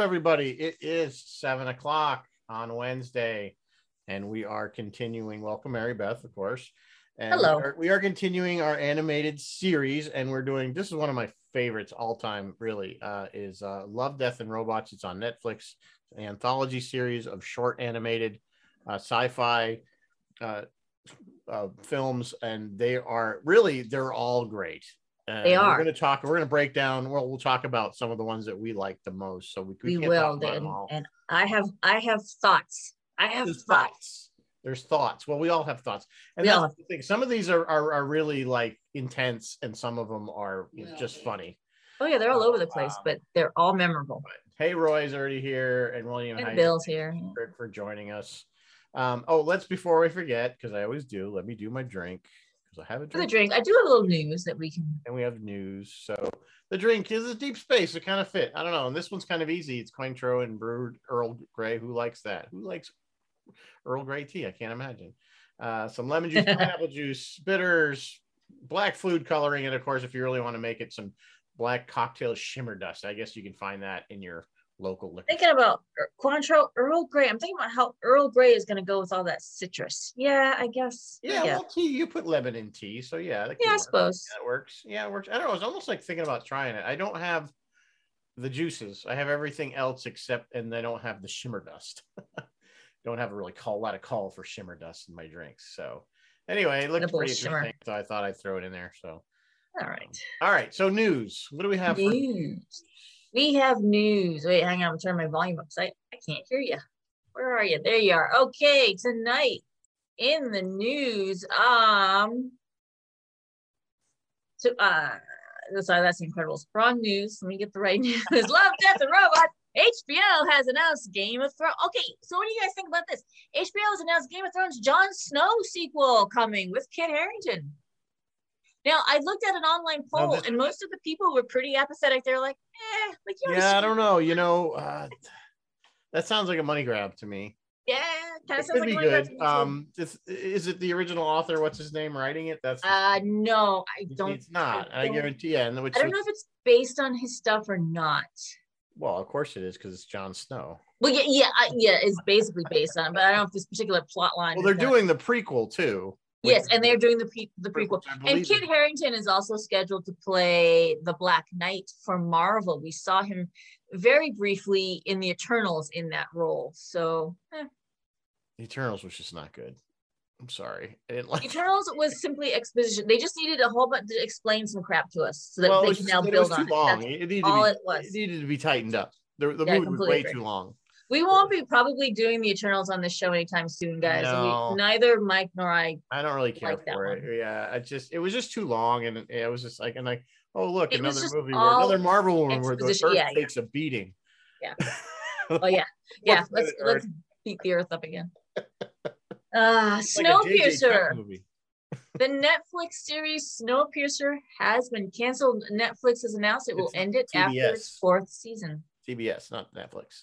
everybody. It is seven o'clock on Wednesday, and we are continuing. Welcome, Mary Beth, of course. And Hello. We are, we are continuing our animated series, and we're doing this is one of my favorites all time. Really, uh, is uh, Love, Death, and Robots. It's on Netflix. An anthology series of short animated uh, sci-fi uh, uh, films, and they are really they're all great. And They We're going to talk. We're going to break down. Well, we'll talk about some of the ones that we like the most. So we, We can't will then. And I have I have thoughts. I have There's thoughts. thoughts. There's thoughts. Well, we all have thoughts, and We that's the thing. Some of these are, are are really like intense, and some of them are Yeah. just funny. Oh yeah, they're all over the place, Um, but they're all memorable. Hey, Roy's already here, and William. And Bill's here. for, for joining us. Um, oh, let's before we forget, because I always do. Let me do my drink because I have a For the drink, drink, I do have a little news that we can. and we have news. So the drink is a deep space. It kind of fit. I don't know. And this one's kind of easy. It's Cointreau and brewed Earl Grey. Who likes that? Who likes Earl Grey tea? I can't imagine. Uh, some lemon juice, pineapple juice, bitters, black food coloring, and of course, if you really want to make it, some black cocktail shimmer dust. I guess you can find that in your local liquor. Thinking about Cointreau, Earl Grey. I'm thinking about how Earl Grey is going to go with all that citrus. Yeah, I guess. Yeah, yeah, well, tea. You put lemon in tea, so yeah, that Yeah, I work. suppose. Yeah, works. Yeah, it works. I don't know. It's almost like thinking about trying it. I don't have the juices. I have everything else except, and I don't have the shimmer dust. don't have a really call, a lot of call for shimmer dust in my drinks. So anyway, it looked Double pretty shimmer. interesting, so I thought I'd throw it in there. So All right. all right. So news. What do we have? For- News. We have news. Wait, hang on. I'm turning my volume up. I, I can't hear you. Where are you? There you are. Okay, tonight in the news. Um. So, uh, sorry, that's incredible. Wrong news. Let me get the right news. Love, Death, and Robots. HBO has announced Game of Thrones. Okay, so what do you guys think about this? HBO has announced Game of Thrones Jon Snow sequel coming with Kit Harington. Now, I looked at an online poll, this- and most of the people were pretty apathetic. They're like, eh, like you yeah, I don't know. You know, uh, that sounds like a money grab to me. Yeah, kind of sounds like be a Minecraft good. to me. Um, is, is it the original author? What's his name writing it? That's uh, no, I don't. It's not. I, don't- guarantee you. And which I don't know if it's based on his stuff or not. Well, of course it is because it's Jon Snow. Well, yeah, yeah, I, yeah, it's basically based on, but I don't know if this particular plot line. Well, they're doing the prequel too. Yes, and they're doing the pre- the prequel. And Kit is- Harington is also scheduled to play the Black Knight for Marvel. We saw him very briefly in the Eternals in that role. So eh. Eternals was just not good. I'm sorry. I didn't like. Eternals was simply exposition. They just needed a whole bunch to explain some crap to us so that well, they can now it build on it. long. That's It, needed all to it be, was. It needed to be tightened up. The, the Yeah, movie was way agree. too long. We won't be probably doing the Eternals on this show anytime soon, guys. No. We, neither Mike nor I. I don't really care like for it. one. Yeah, I just it was just too long, and it was just like and like oh look It another movie where another Marvel one where the. Earth Yeah, yeah. takes a beating. Yeah. Oh yeah, yeah. Let's let's beat the Earth up again. Uh, It's like a J.J. Peck Snowpiercer. The Netflix series Snowpiercer has been canceled. Netflix has announced it will It's end it after its fourth season. TBS, not Netflix.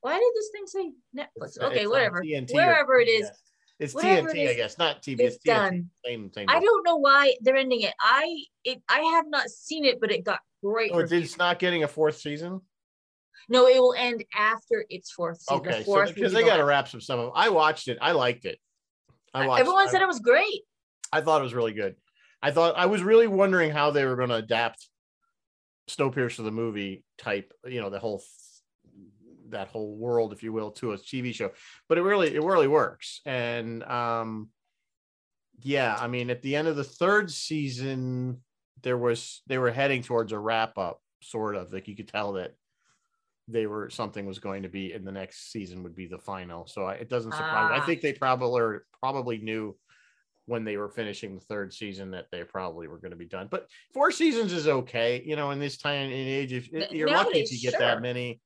Why did this thing say Netflix? It's- uh, okay, it's whatever. TNT or Wherever it is. It's whatever it TNT, I guess, not TBS. it's TNT, done. Same, same. I don't know why they're ending it. I it I have not seen it, but it got great. Oh, reviews. it's not getting a fourth season. No, it will end after its fourth season. Okay, the so because they got to wrap some stuff up. I watched it. I liked it. I watched. Everyone said it was great. I thought it was really good. I thought I was really wondering how they were going to adapt Snowpiercer to the movie type. You know, the whole that whole world, if you will, to a TV show. But it really, it really works. And um, yeah, I mean, at the end of the third season, there was they were heading towards a wrap up, sort of. Like you could tell that they were something was going to be in the next season would be the final. So I, it doesn't surprise. me. I Ah. think they probably or probably knew when they were finishing the third season that they probably were going to be done. But four seasons is okay, you know. In this time and age, if N- you're lucky if you get sure. that many.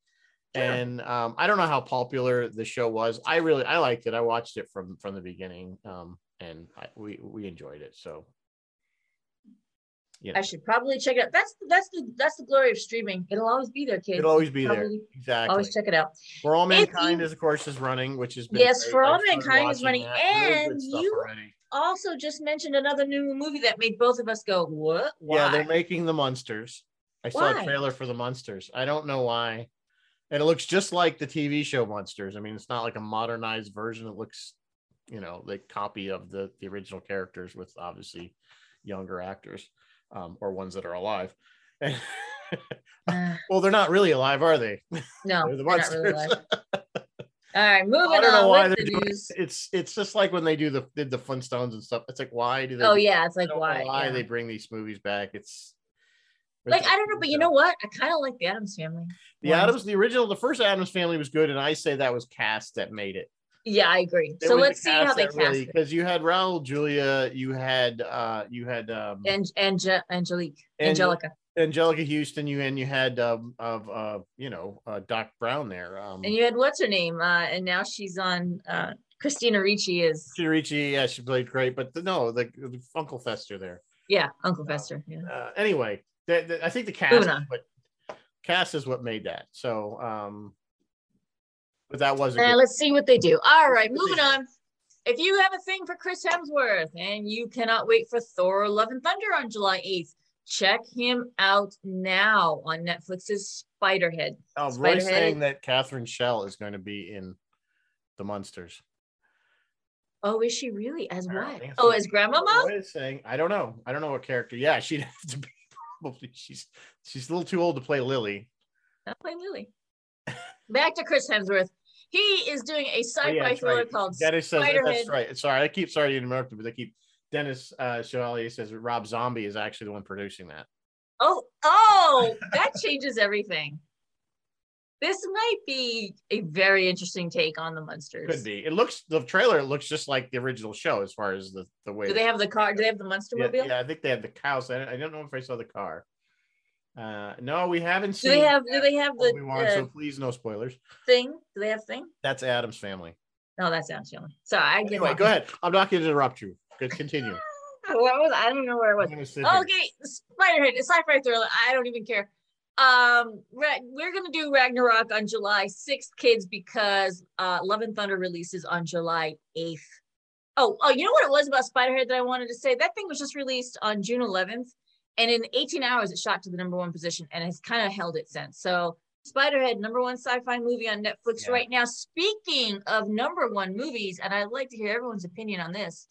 Sure. And um, I don't know how popular the show was. I really I liked it. I watched it from from the beginning, um, and I, we we enjoyed it. So know, I should probably check it out. That's that's the that's the glory of streaming. It'll always be there, kids. it'll always be there. Exactly. Always check it out. For all mankind you- is of course is running, which is Yes, For All Mankind is running, and you- already. Also, just mentioned another new movie that made both of us go, "What? Why?" Yeah, they're making the Munsters. I saw a trailer for the Munsters. I don't know why. And it looks just like the TV show Munsters. I mean, it's not like a modernized version. It looks, you know, the copy of the the original characters with obviously younger actors um, or ones that are alive. Uh, well, they're not really alive, are they? no, They're the not really. All right, moving I don't know why they're the doing news. It's it's just like when they do the did the Flintstones and stuff. It's like why do they? Oh yeah, it's like why? why yeah. they bring these movies back. It's Like I don't know, but you know what? I kind of like the Addams Family. The ones. Addams, the original, the first Addams Family was good, and I say that was cast that made it. Yeah, I agree. It so let's see how they cast really it. because you had Raul Julia, you had uh you had um And Ange- Angelique, Angel- Angelica, Anjelica Huston, you and you had um of uh you know uh Doc Brown there. Um and you had what's her name? Uh, and now she's on. Uh, Christina Ricci is Ricci, yeah, she played great, but the, no, the, the Uncle Fester there. yeah, Uncle Fester. Yeah. Uh, anyway, the, the- I think the cast, what, cast is what made that. So, um, but that wasn't. And let's see what they do. All right, Let's see what moving on. If you have a thing for Chris Hemsworth and you cannot wait for Thor Love and Thunder on July 8th, check him out now on Netflix's Spiderhead. Oh, Roy's Spiderhead. saying that Catherine Schell is going to be in the Munsters. Oh, is she really? As what? Oh, as grandmama? Is saying, I don't know. I don't know what character. Yeah, she'd have to be probably. She's she's a little too old to play Lily. Not playing Lily. Back to Chris Hemsworth. He is doing a Oh, sci-fi yeah, thriller right. called Dennis says Spiderhead. that's right. Sorry, I keep sorry to interrupt you, but they keep Dennis uh, Chevalier says Rob Zombie is actually the one producing that. Oh, oh, that changes everything. This might be a very interesting take on the Munsters. Could be. It looks the trailer looks just like the original show as far as the the way. Do they have the car? Do they have the monster yeah, mobile? yeah, I think they have the cows. I, I don't know if I saw the car. Uh, no, we haven't seen. Do they have? Do they have the Obi-Wan, uh, so please no spoilers. thing? Do they have thing? That's Addams family. No, that sounds silly. Sorry, I get Anyway, go ahead. I'm not going to interrupt you. Good, continue. What was I don't know where it was. Okay, Spiderhead, a sci-fi thriller. I don't even care. Um, we're gonna do Ragnarok on July 6th, kids, because uh Love and Thunder releases on July 8th. Oh, oh, you know what it was about Spiderhead that I wanted to say? That thing was just released on June 11th, and in 18 hours it shot to the number one position and has kind of held it since. So Spiderhead, number one sci-fi movie on Netflix Yeah. right now. Speaking of number one movies, and I'd like to hear everyone's opinion on this.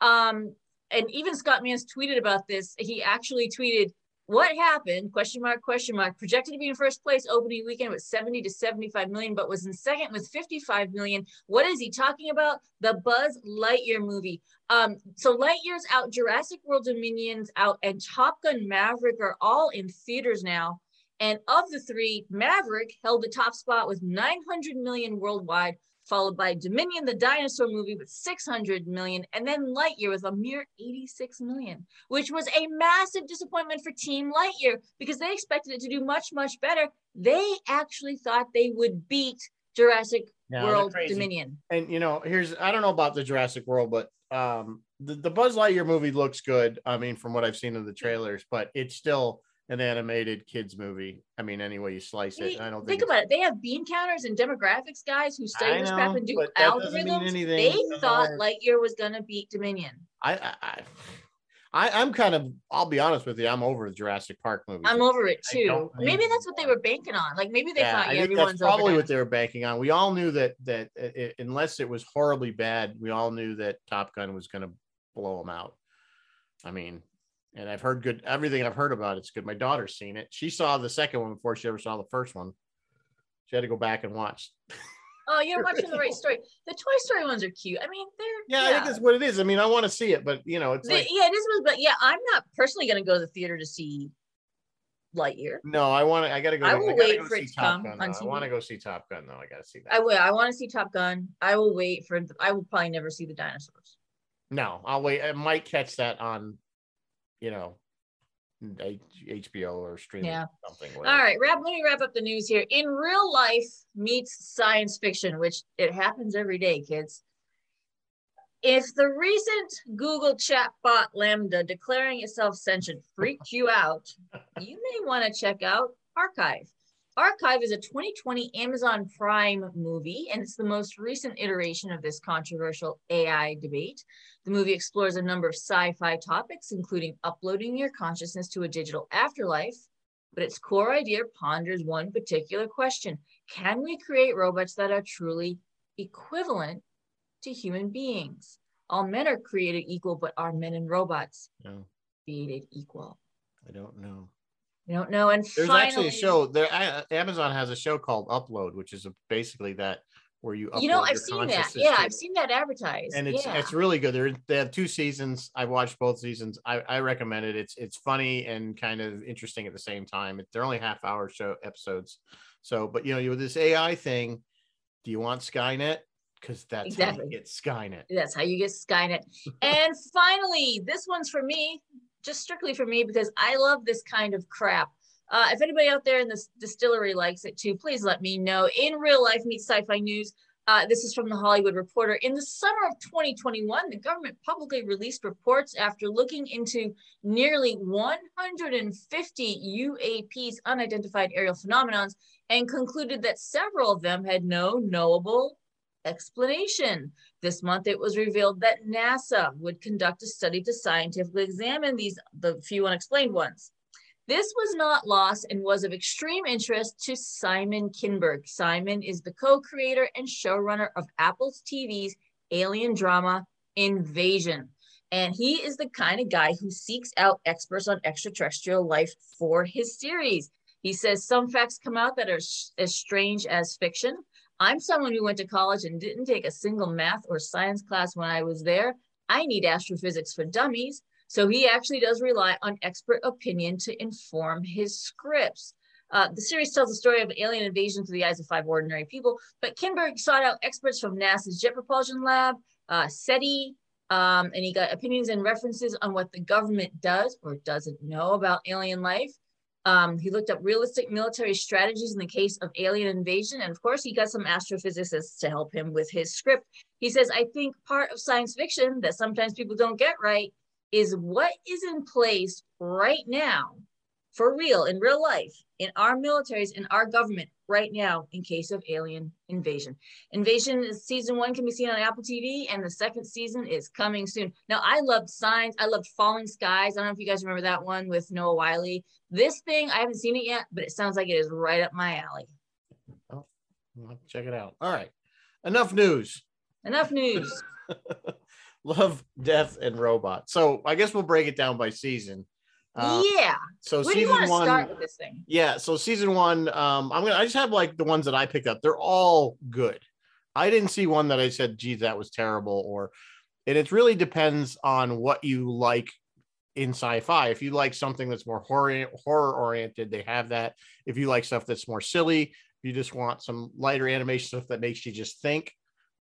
Um, and even Scott Mantz tweeted about this. He actually tweeted, "What happened?" Question mark? Question mark. Projected to be in first place opening weekend with 70 to 75 million, but was in second with 55 million. What is he talking about? The Buzz Lightyear movie. Um, so Lightyear's out, Jurassic World Dominion's out, and Top Gun Maverick are all in theaters now. And of the three, Maverick held the top spot with 900 million worldwide, followed by Dominion, the dinosaur movie, with 600 million, and then Lightyear with a mere 86 million, which was a massive disappointment for Team Lightyear because they expected it to do much, much better. They actually thought they would beat Jurassic Yeah, World. Dominion. And you know, here's I don't know about the Jurassic World, but um, the, the Buzz Lightyear movie looks good. I mean, from what I've seen of the trailers, but it's still an animated kids movie. I mean, any way you slice it, I don't think think. about it. They have bean counters and demographics guys who study I this crap and do but that doesn't mean algorithms. They thought. Lightyear was gonna beat Dominion. I, I, I, I'm kind of. I'll be honest with you. I'm over the Jurassic Park movie. I'm over it too. Maybe that's what they were banking on. Like maybe they yeah, thought, yeah, everyone's that's probably over what they were banking on. We all knew that that it, unless it was horribly bad, we all knew that Top Gun was going to blow them out. I mean, and I've heard good everything I've heard about it's good. My daughter's seen it. She saw the second one before she ever saw the first one. She had to go back and watch. Oh, you're watching the right story. The Toy Story ones are cute. I mean, they're Yeah, I think that's what it is. I mean, I want to see it, but you know, it's They- like yeah, this was, but yeah, I'm not personally gonna go to the theater to see Lightyear. no, I want to. I got to go. I I will gotta wait go for it to Top come Gun. on. I want to go see Top Gun though. I got to see that. I will. I want to see Top Gun. I will wait for. I will probably never see the dinosaurs. No, I'll wait. I might catch that on, you know, HBO or streaming Yeah. something. All right, wrap. Let me wrap up the news here. In real life meets science fiction, which it happens every day, kids. If the recent Google chatbot LaMDA declaring itself sentient freaked you out, you may want to check out Archive. Archive is a 2020 Amazon Prime movie, and it's the most recent iteration of this controversial AI debate. The movie explores a number of sci fi topics, including uploading your consciousness to a digital afterlife, but its core idea ponders one particular question Can we create robots that are truly equivalent to human beings? All men are created equal, but are men and robots No, created equal? I don't know. I don't know. And There's finally, actually a show there. Amazon has a show called Upload, which is basically that where you upload You know, I've seen that. Yeah, I've seen that advertised. and it's yeah. it's really good. They're, they have two seasons. I've watched both seasons. I, I recommend it. It's it's funny and kind of interesting at the same time. They're only half hour show episodes. So, but you know, you with this AI thing, do you want Skynet? Because that's Exactly. how you get Skynet. That's how you get Skynet. and finally, this one's for me, just strictly for me, because I love this kind of crap. Uh, if anybody out there in this distillery likes it too, please let me know. In real life, meet sci-fi news. Uh, this is from the Hollywood Reporter. In the summer of 2021, the government publicly released reports after looking into nearly 150 UAPs, unidentified aerial phenomenons, and concluded that several of them had no knowable explanation. This month, it was revealed that NASA would conduct a study to scientifically examine these, the few unexplained ones. This was not lost and was of extreme interest to Simon Kinberg. Simon is the co creator and showrunner of Apple's TV's alien drama Invasion. And he is the kind of guy who seeks out experts on extraterrestrial life for his series. He says some facts come out that are s- as strange as fiction. I'm someone who went to college and didn't take a single math or science class when I was there. I need astrophysics for dummies. So he actually does rely on expert opinion to inform his scripts. Uh, the series tells the story of alien invasion through the eyes of five ordinary people, but Kinberg sought out experts from NASA's Jet Propulsion Lab, uh, SETI, um, and he got opinions and references on what the government does or doesn't know about alien life. Um, he looked up realistic military strategies in the case of alien invasion. And of course, he got some astrophysicists to help him with his script. He says, I think part of science fiction that sometimes people don't get right is what is in place right now for real in real life in our militaries in our government right now in case of alien invasion invasion is season one can be seen on apple tv and the second season is coming soon now i loved signs i loved falling skies i don't know if you guys remember that one with Noah Wyle this thing i haven't seen it yet but it sounds like it is right up my alley oh, to check it out. All right. Enough news. enough news Love, death, and robots. So I guess we'll break it down by season. Uh, yeah so where do you season one. start with this thing Yeah, so season one, um, I'm gonna I just have like the ones that I picked up. They're all good. I didn't see one that I said, geez, that was terrible, or and it really depends on what you like in sci-fi. If you like something that's more horror horror oriented, they have that. If you like stuff that's more silly, if you just want some lighter animation stuff that makes you just think.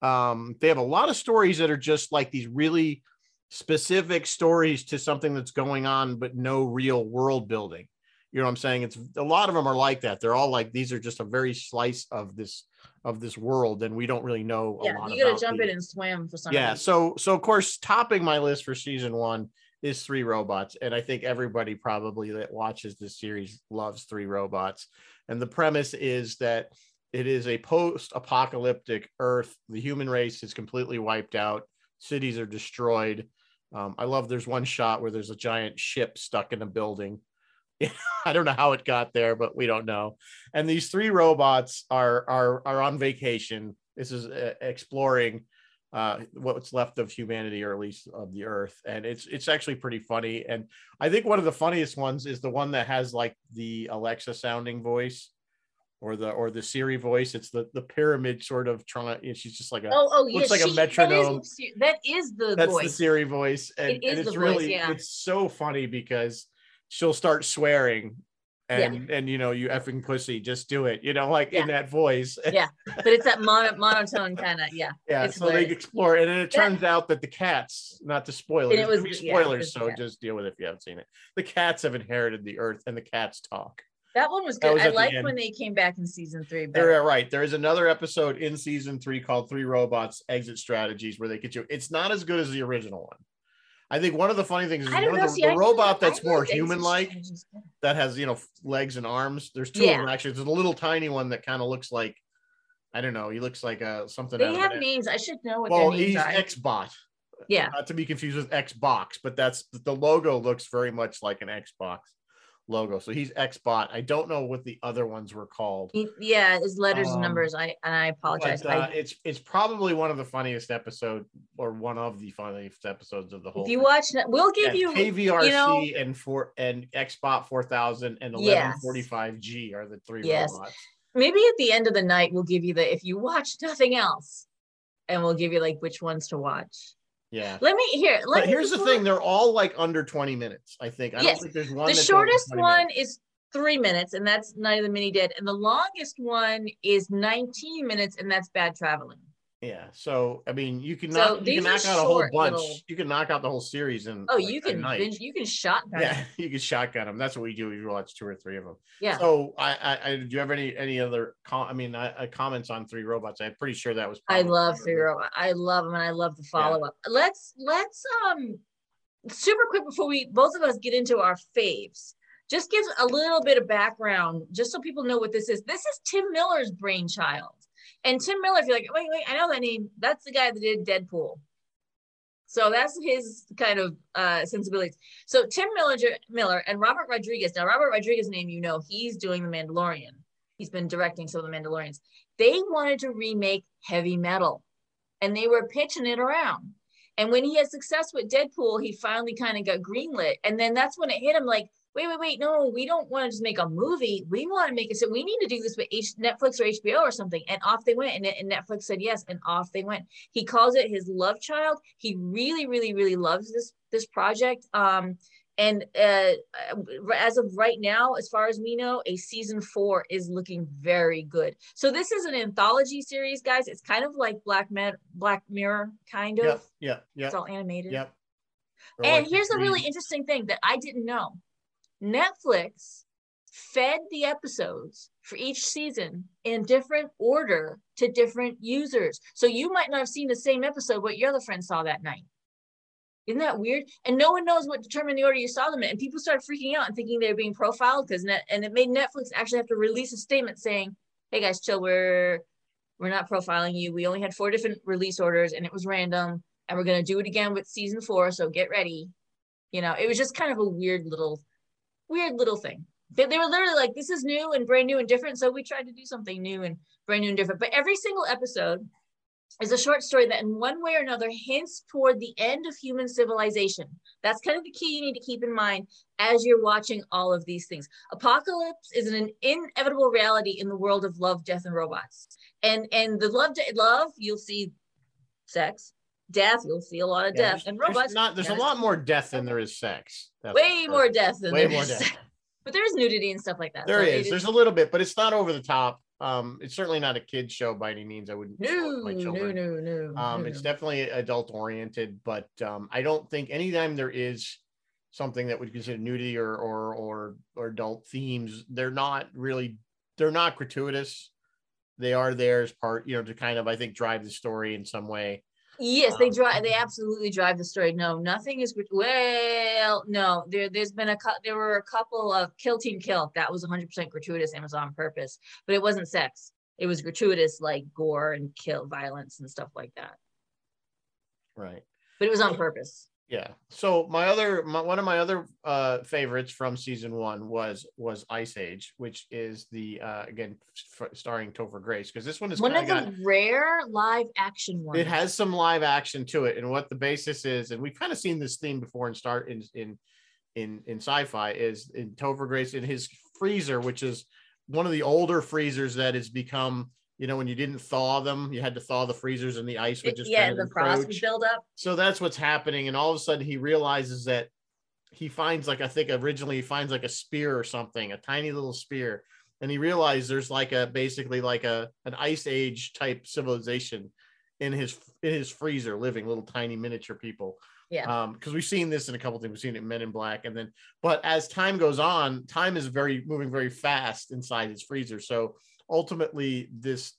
Um, they have a lot of stories that are just like these really specific stories to something that's going on, but no real world building. You know what I'm saying? It's a lot of them are like that. They're all like these are just a very slice of this of this world, and we don't really know a yeah lot you gotta jump the- in and swim for some yeah reason. so so of course topping my list for season one is three robots and i think everybody probably that watches this series loves three robots and the premise is that it is a post-apocalyptic earth the human race is completely wiped out cities are destroyed um, i love there's one shot where there's a giant ship stuck in a building. I don't know how it got there but we don't know. And these three robots are are are on vacation. This is uh, exploring uh, what's left of humanity, or at least of the Earth, and it's it's actually pretty funny. And I think one of the funniest ones is the one that has like the Alexa sounding voice, or the or the Siri voice. It's the the pyramid sort of trying. She's just like a Oh, oh, looks yes, like a metronome. That is, that is the that's voice. the Siri voice, and, It is and it's the voice, really yeah. it's so funny because she'll start swearing. And and you know you effing pussy, just do it. You know, like in that voice. Yeah. but it's that mono, monotone kind of yeah. Yeah, It's so they explore, and then it turns out that the cats, not to spoil it, it was- it's yeah, spoilers, it's- so yeah. just deal with it if you haven't seen it. The cats have inherited the earth, and the cats talk. That one was good. was I at the liked when they came back in season three. They're uh, right. There is another episode in season three called Three Robots Exit Strategies where they get you. It's not as good as the original one. I think one of the funny things is one know. of the, see, the robot that's more human like that has you know legs and arms. There's two Yeah. of them actually. There's a little tiny one that kind of looks like I don't know. He looks like uh something. They have names. I should know what Well, their names he's are. Xbot. yeah. not to be confused with Xbox, but that's the logo looks very much like an Xbox. Logo. So he's Xbot. I don't know what the other ones were called. Yeah, his letters Um, and numbers. I and I apologize. But, uh, I, it's it's probably one of the funniest episode or one of the funniest episodes of the whole. if you thing. watch, we'll give Yeah, you. KVRC you know- and for and Xbot 4000 and Yes. 1145G are the three Yes. robots. maybe at the end of the night we'll give you the if you watch nothing else and we'll give you like which ones to watch Yeah. let me here let But me here's the thing, they're all like under 20 minutes, I think. I Yes. don't think there's one the shortest 20 one minutes. is three minutes and that's night of the mini dead and the longest one is 19 minutes and that's bad traveling Yeah. So I mean you can So knock you can knock out a whole bunch. little- You can knock out the whole series and oh like, you can binge, you can shotgun Yeah, you can shotgun them. That's what we do. We watch two or three of them. yeah So I, I, I do you have any any other com- I mean I, I comments on three robots? I'm pretty sure that was. I love Three Robot. I love them and I love the follow up. Let's let's um super quick before we both of us get into our faves. Just give a little bit of background, just so people know what this is. This is Tim Miller's brainchild. And Tim Miller, if you're like, wait, wait, I know that name. That's the guy that did Deadpool. So that's his kind of uh, sensibilities. So Tim Miller, Miller and Robert Rodriguez. Now, Robert Rodriguez' name, you know, he's doing The Mandalorian. He's been directing some of the Mandalorians. They wanted to remake Heavy Metal, and they were pitching it around. And when he had success with Deadpool, he finally kind of got greenlit. And then that's when it hit him like, wait, wait, wait, no, we don't want to just make a movie. We want to make it so we need to do this with H- Netflix or HBO or something. And off they went. And, and Netflix said yes, and off they went. He calls it his love child. He really, really, really loves this this project. Um, and uh, as of right now, as far as we know, a season four is looking very good. So this is an anthology series, guys. It's kind of like Black Man- Black Mirror, kind of. Yeah, yeah, Yep. It's all animated. Yep. Or And like here's the really interesting thing that I didn't know. Netflix fed the episodes for each season in different order to different users. So you might not have seen the same episode what your other friend saw that night. Isn't that weird? And no one knows what determined the order you saw them in. And people started freaking out and thinking they were being profiled because net and it made Netflix actually have to release a statement saying, Hey guys, chill, we're we're not profiling you. We only had four different release orders and it was random. And we're gonna do it again with season four. So get ready. You know, it was just kind of a weird little, weird little thing. They, they were literally like, this is new and brand new and different. So we tried to do something new and brand new and different. But every single episode is a short story that in one way or another hints toward the end of human civilization. That's kind of the key you need to keep in mind as you're watching all of these things. Apocalypse is an inevitable reality in the world of love, death, and robots. And and the love, love, you'll see sex, death, you'll see a lot of Yeah, death, there's- and there's robots. Not there's a lot more death than there is sex. That's way more death than Way there more is- death. But there is nudity and stuff like that. There so is. There's a little bit, but it's not over the top. Um, it's certainly not a kid show by any means. I wouldn't no, my no, no, no. Um, no, it's no. definitely adult oriented, but um, I don't think anytime there is something that would consider nudity or or or or adult themes, they're not really they're not gratuitous. They are there as part, you know, to kind of I think drive the story in some way. Yes, they Um, drive. They absolutely drive the story. No, nothing is. Well, no. There, there's been a there were a couple of Kill Team Kill that was 100 percent gratuitous and was on purpose, but it wasn't sex. It was gratuitous, like gore and kill, violence and stuff like that. Right. But it was on purpose. Yeah. So my other my, one of my other uh favorites from season one was was Ice Age, which is the uh again f- starring Topher Grace because this one is One of of the rare live action ones. it has some live action to it and what the basis is and we've kind of seen this theme before in start in in in in sci-fi is in Topher Grace in his freezer which is one of the older freezers that has become you know when you didn't thaw them you had to thaw the freezers and the ice would just yeah, kind of the frost would build up. so that's what's happening and all of a sudden he realizes that he finds like i think originally he finds like a spear or something a tiny little spear and he realized there's like a basically like a an ice age type civilization in his in his freezer living little tiny miniature people Yeah. um because we've seen this in a couple things we've seen it in men in black and then but as time goes on time is very moving very fast inside his freezer so ultimately this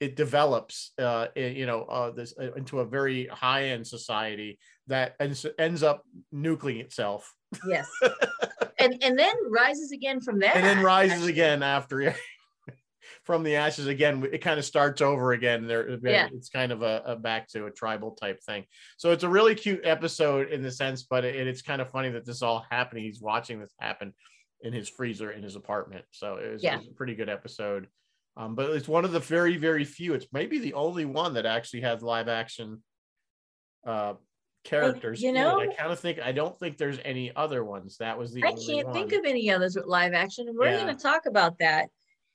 it develops uh you know uh this uh, into a very high end society that ends, ends up nuking itself Yes. and and then rises again from there. and then rises actually. again after from the ashes again it kind of starts over again there Yeah. it's kind of a, a back to a tribal type thing so it's a really cute episode in the sense but it, it's kind of funny that this is all happening he's watching this happen in his freezer in his apartment. So it was, Yeah. it was a pretty good episode. Um, but it's one of the very, very few. It's maybe the only one that actually has live action uh characters. you know- I kind of think I don't think there's any other ones. That was the I can't think of any others with live action, and we're Yeah. going to talk about that.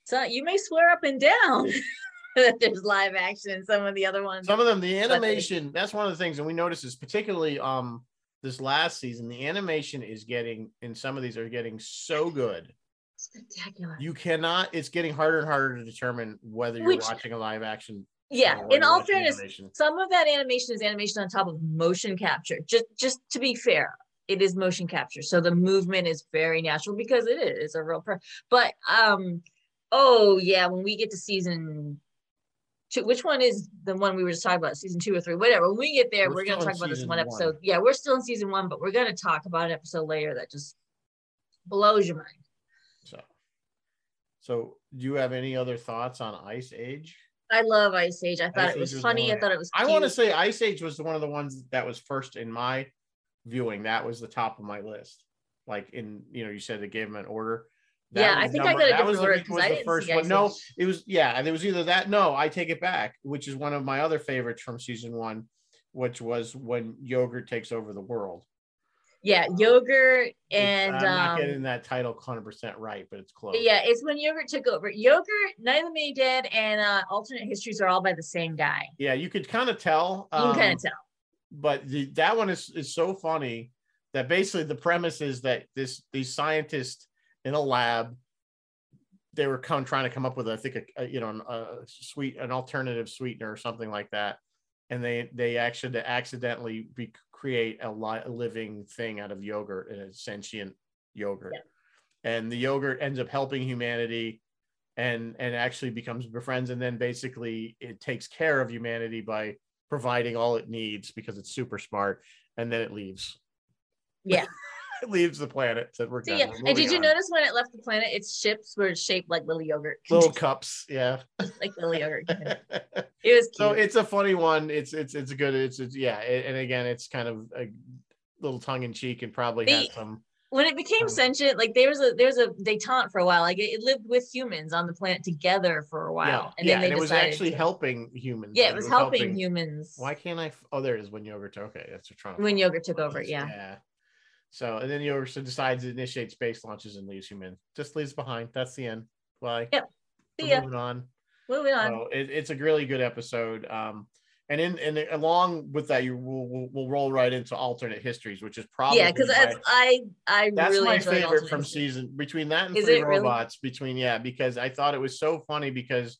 So you may swear up and down that there's live action in some of the other ones. some of them the animation that's one of the things and we notice is particularly um this last season the animation is getting and some of these are getting so good Spectacular. you cannot it's getting harder and harder to determine whether you're Which- watching a live action yeah. In all fairness, animation. some of that animation is animation on top of motion capture. Just just to be fair, it is motion capture. So the movement is very natural because it is a real per but um oh yeah, when we get to season two, which one is the one we were just talking about, season two or three, whatever. When we get there, We're we're, gonna talk about this one one. episode. Yeah, we're still in season one, but we're gonna talk about an episode later that just blows your mind. so so do you have any other thoughts on ice age I love Ice Age. I thought Ice it was was funny. I thought it was i want to say ice age was one of the ones that was first in my viewing that was the top of my list like in you know you said they gave them an order That Yeah, I think I got a different was the- order was 'cause I the didn't first see one no it was yeah and it was either that no i take it back which is one of my other favorites from season one which was when yogurt takes over the world Yeah, yogurt and i'm not um, getting that title 100% right but it's close yeah, it's when yogurt took over. Yogurt, Night of the May Dead, and uh, alternate histories are all by the same guy. yeah you could kind of tell You can kind um, of tell. but the, that one is, is so funny that basically the premise is that this these scientists in a lab they were come trying to come up with I think a, a you know a sweet an alternative sweetener or something like that. And they they actually accidentally be, create a, li- a living thing out of yogurt a sentient yogurt. And the yogurt ends up helping humanity and and actually becomes friends and then basically it takes care of humanity by providing all it needs because it's super smart and then it leaves. Yeah. it leaves the planet said we're So, done yeah, We're and did you on." notice when it left the planet, its ships were shaped like little yogurt, little cups yeah like little yogurt. It was cute. so it's a funny one it's it's it's a good it's, it's yeah it- and again it's kind of a little tongue-in-cheek and probably has They- some when it became um, sentient, like there was a there was a detente for a while. Like it, it lived with humans on the planet together for a while, yeah and yeah then they and it was actually to- helping humans Yeah, like, it was helping humans why can't i oh there it is when yogurt okay that's what trying to when yogurt took over. Yeah, Yeah. So and then so decides to initiate space launches and leaves human. Just leaves behind. That's the end. Bye. Yep. See ya. moving on. Moving on. So it, it's a really good episode. Um, and in and along with that, you will we'll, we'll roll right into alternate histories, which is probably yeah, because I I that's really my favorite from history. season between that and Is three it really? robots between yeah because i thought it was so funny because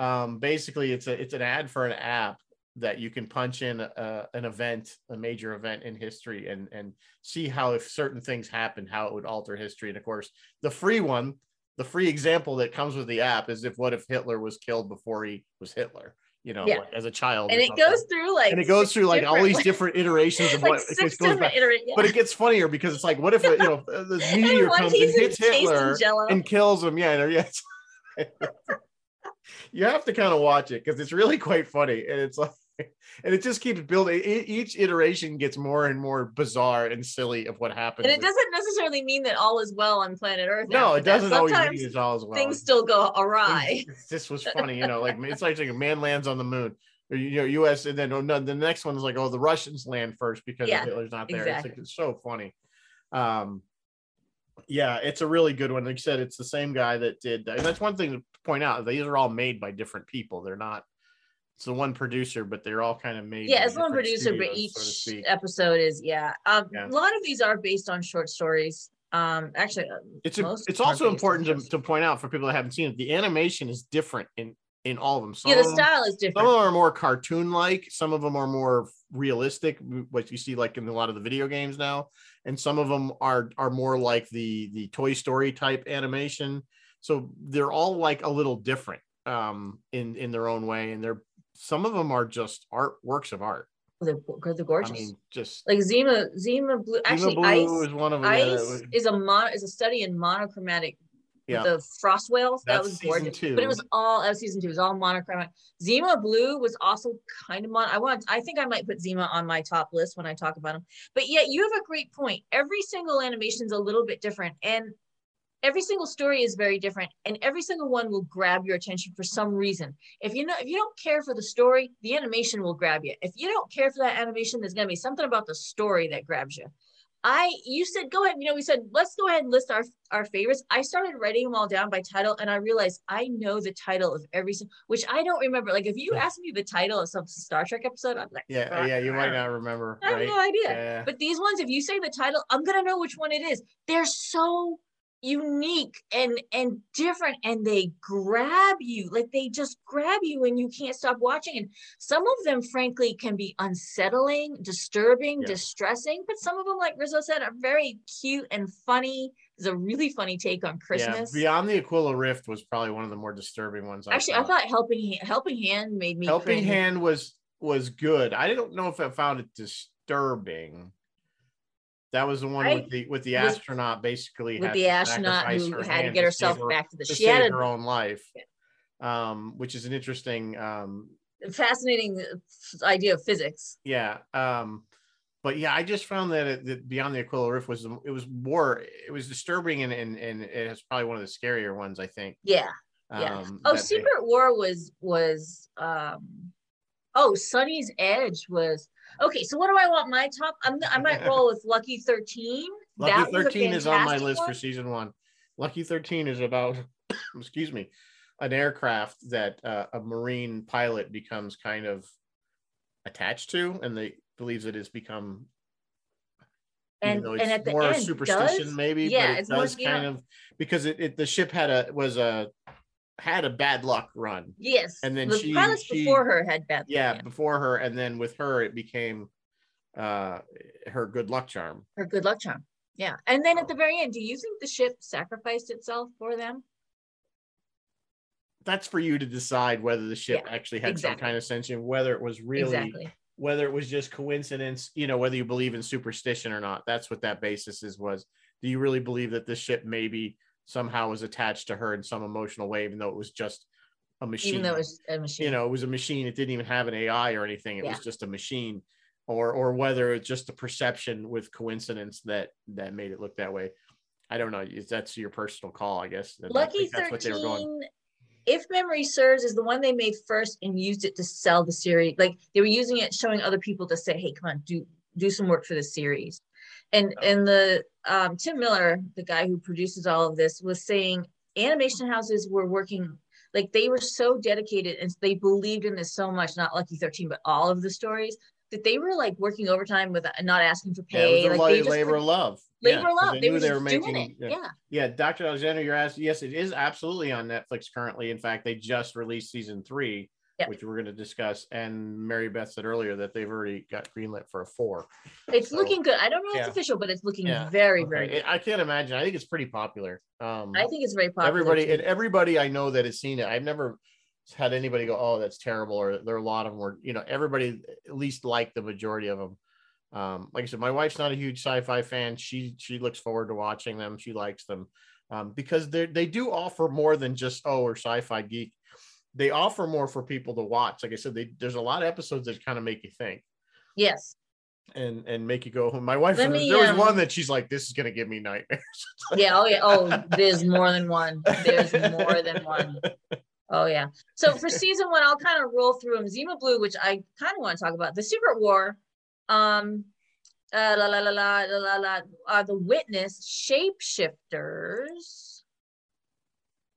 um basically it's a it's an ad for an app that you can punch in a, an event a major event in history and and see how if certain things happen how it would alter history and of course the free one the free example that comes with the app is if what if hitler was killed before he was hitler you know Yeah. like, as a child and it something. goes through like and it goes through like all these different- iterations of like what it goes back yeah. but it gets funnier because it's like, what if you know And meteor comes and hits Hitler and kills him? Yeah, and yes, you have to kind of watch it because it's really quite funny, and it's like, and it just keeps building. Each iteration gets more and more bizarre and silly of what happens. and it doesn't necessarily mean that all is well on planet Earth. No, it doesn't always mean it's all as well. things still go awry. This was funny, you know, like it's like a man lands on the moon. Or, you know, U.S. and then oh, no, the next one is like, oh, the Russians land first because Yeah, Hitler's not there. It's, like, it's so funny. Um, yeah, it's a really good one. Like you said, it's the same guy that did, and that's one thing to point out. These are all made by different people. They're not. It's the one producer, but they're all kind of made. yeah, it's one producer, but each so episode is yeah. Um, Yeah. A lot of these are based on short stories. Um, actually, uh, It's a, it's also important to, to point out for people that haven't seen it. The animation is different in in all of them. Some yeah, the style is different. some of them are more cartoon like some of them are more realistic what you see like in a lot of the video games now and some of them are are more like the the toy story type animation so they're all like a little different um in in their own way and they're some of them are just art works of art They're, they're gorgeous. i mean just like Zima, Zima Blue. Actually, Blue Ice, is one of them Ice is a mon is a study in monochromatic. Yeah. The frost whales that was gorgeous, two. but it was all was season two. It was all monochromatic. Zima Blue was also kind of mon. I want. I think I might put Zima on my top list when I talk about them. But yeah, you have a great point. Every single animation is a little bit different, and every single story is very different and every single one will grab your attention for some reason if you know if you don't care for the story the animation will grab you if you don't care for that animation there's going to be something about the story that grabs you I you said go ahead. You know, we said let's go ahead and list our our favorites. I started writing them all down by title, and I realized I know the title of every which I don't remember. Like if you ask me the title of some Star Trek episode, I'm like, yeah, yeah, you might not remember. I have right? no idea. Yeah. But these ones, if you say the title, I'm gonna know which one it is. They're so unique and and different and they grab you like they just grab you and you can't stop watching. And some of them frankly can be unsettling disturbing yeah. distressing but some of them like rizzo said are very cute and funny. It's a really funny take on christmas. Yeah, beyond the aquila rift was probably one of the more disturbing ones actually i thought, I thought helping helping hand made me helping cringe. hand was was good. I don't know if i found it disturbing that was the one with the with the astronaut basically with the astronaut who had to get herself her, back to the to she had her own life, yeah. um, which is an interesting, um, fascinating uh, idea of physics. Yeah, um, but yeah, I just found that, it, that Beyond the Aquila Rift was it was more it was disturbing and and and it's probably one of the scarier ones I think. Yeah. Yeah. Um, oh, Secret they, War was was um oh Sonny's Edge was Okay, so what do I want my top? I'm, I might roll with Lucky 13. Lucky that 13 is on my list one. for season one. Lucky 13 is about, excuse me, an aircraft that uh, a Marine pilot becomes kind of attached to, and they believes it has become. And, and at the more end, superstition, does, maybe, yeah, but it does kind of because it, it the ship had a was a had a bad luck run. Yes. And then the she, pilots she, before her had bad yeah, yeah, before her. And then with her, it became uh her good luck charm. Her good luck charm. Yeah. And then at the very end, do you think the ship sacrificed itself for them? That's for you to decide whether the ship yeah, actually had exactly. some kind of sentient, whether it was really exactly. whether it was just coincidence, you know, whether you believe in superstition or not. That's what that basis is was. Do you really believe that this ship maybe somehow was attached to her in some emotional way, even though it was just a machine. Even though it was a machine. You know, it was a machine. It didn't even have an AI or anything. It yeah. was just a machine. Or or whether it's just a perception with coincidence that that made it look that way. I don't know. That's your personal call, I guess. Lucky I 13, if memory serves, is the one they made first and used it to sell the series. Like they were using it, showing other people to say, hey, come on, do do some work for the series and and the um, Tim Miller, the guy who produces all of this, was saying animation houses were working like they were so dedicated and they believed in this so much. Not Lucky Thirteen, but all of the stories that they were like working overtime with not asking for pay. Yeah, like labor love. Labor yeah, love. They, they were, they were making, it. Yeah. yeah. Yeah. Dr. Alexander, you're asking. Yes, it is absolutely on Netflix currently. In fact, they just released season three yep. which we're going to discuss. And Mary Beth said earlier that they've already got greenlit for a four. It's so, looking good. I don't know if yeah. it's official, but it's looking yeah. very, okay. very good. I can't imagine. I think it's pretty popular. Um, I think it's very popular. Everybody too. and everybody I know that has seen it. I've never had anybody go, "Oh, that's terrible," or there are a lot of them were, you know, everybody at least like the majority of them. Um, like I said, my wife's not a huge sci-fi fan. She she looks forward to watching them. She likes them um, because they they do offer more than just oh, we're sci-fi geek they offer more for people to watch. Like I said, they, there's a lot of episodes that kind of make you think. Yes. And and make you go home. My wife, me, there was um, one that she's like, "This is gonna give me nightmares." yeah. Oh yeah. Oh, there's more than one. There's more than one. Oh yeah. So for season one, I'll kind of roll through them. Zima Blue, which I kind of want to talk about. The Secret War. Um. Uh, la la la la la la. Uh, the Witness. Shapeshifters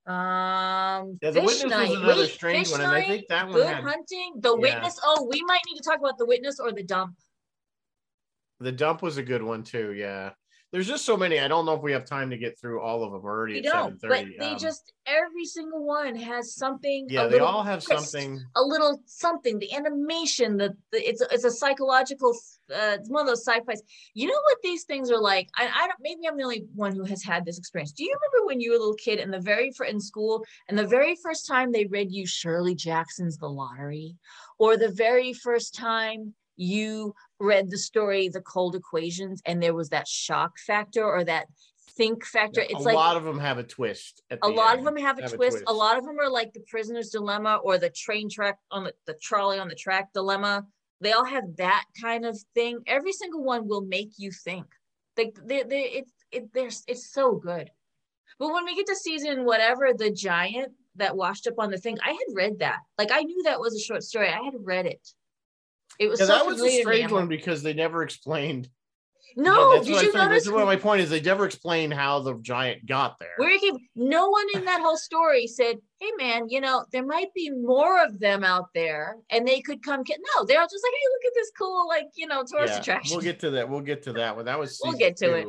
um, yeah, the Fish witness Night. was another Wait, strange one, and I think that one Good had, Hunting, The yeah. Witness. Oh, we might need to talk about The Witness or The Dump. The Dump was a good one too. Yeah, there's just so many. I don't know if we have time to get through all of them. We're already we at thirty. But they um, just every single one has something. Yeah, they all have twist, something. A little something. The animation, the, the it's it's a psychological. Uh, it's one of those sci-fi's. You know what these things are like? I, I don't. Maybe I'm the only one who has had this experience. Do you remember when you were a little kid and the very for in school and the very first time they read you Shirley Jackson's The Lottery, or the very first time you read the story the cold equations and there was that shock factor or that think factor yeah, it's a like a lot of them have a twist a lot end. of them have, a, have twist. a, twist. a lot of them are like the prisoner's dilemma or the train track on the, the trolley on the track dilemma they all have that kind of thing every single one will make you think like they, they it's it there's it's so good But when we get to season whatever, the giant that washed up on the thing, I had read that. Like I knew that was a short story. I had read it. It was Yeah, so that was a strange one because they never explained. No, that's did I you notice? That's what my point is. They never explained how the giant got there. Where he no one in that whole story said, "Hey, man, you know there might be more of them out there, and they could come." Get-. No, they're all just like, "Hey, look at this cool, like you know, tourist Yeah, attraction." We'll get to that. We'll get to that one. That was. We'll get to it.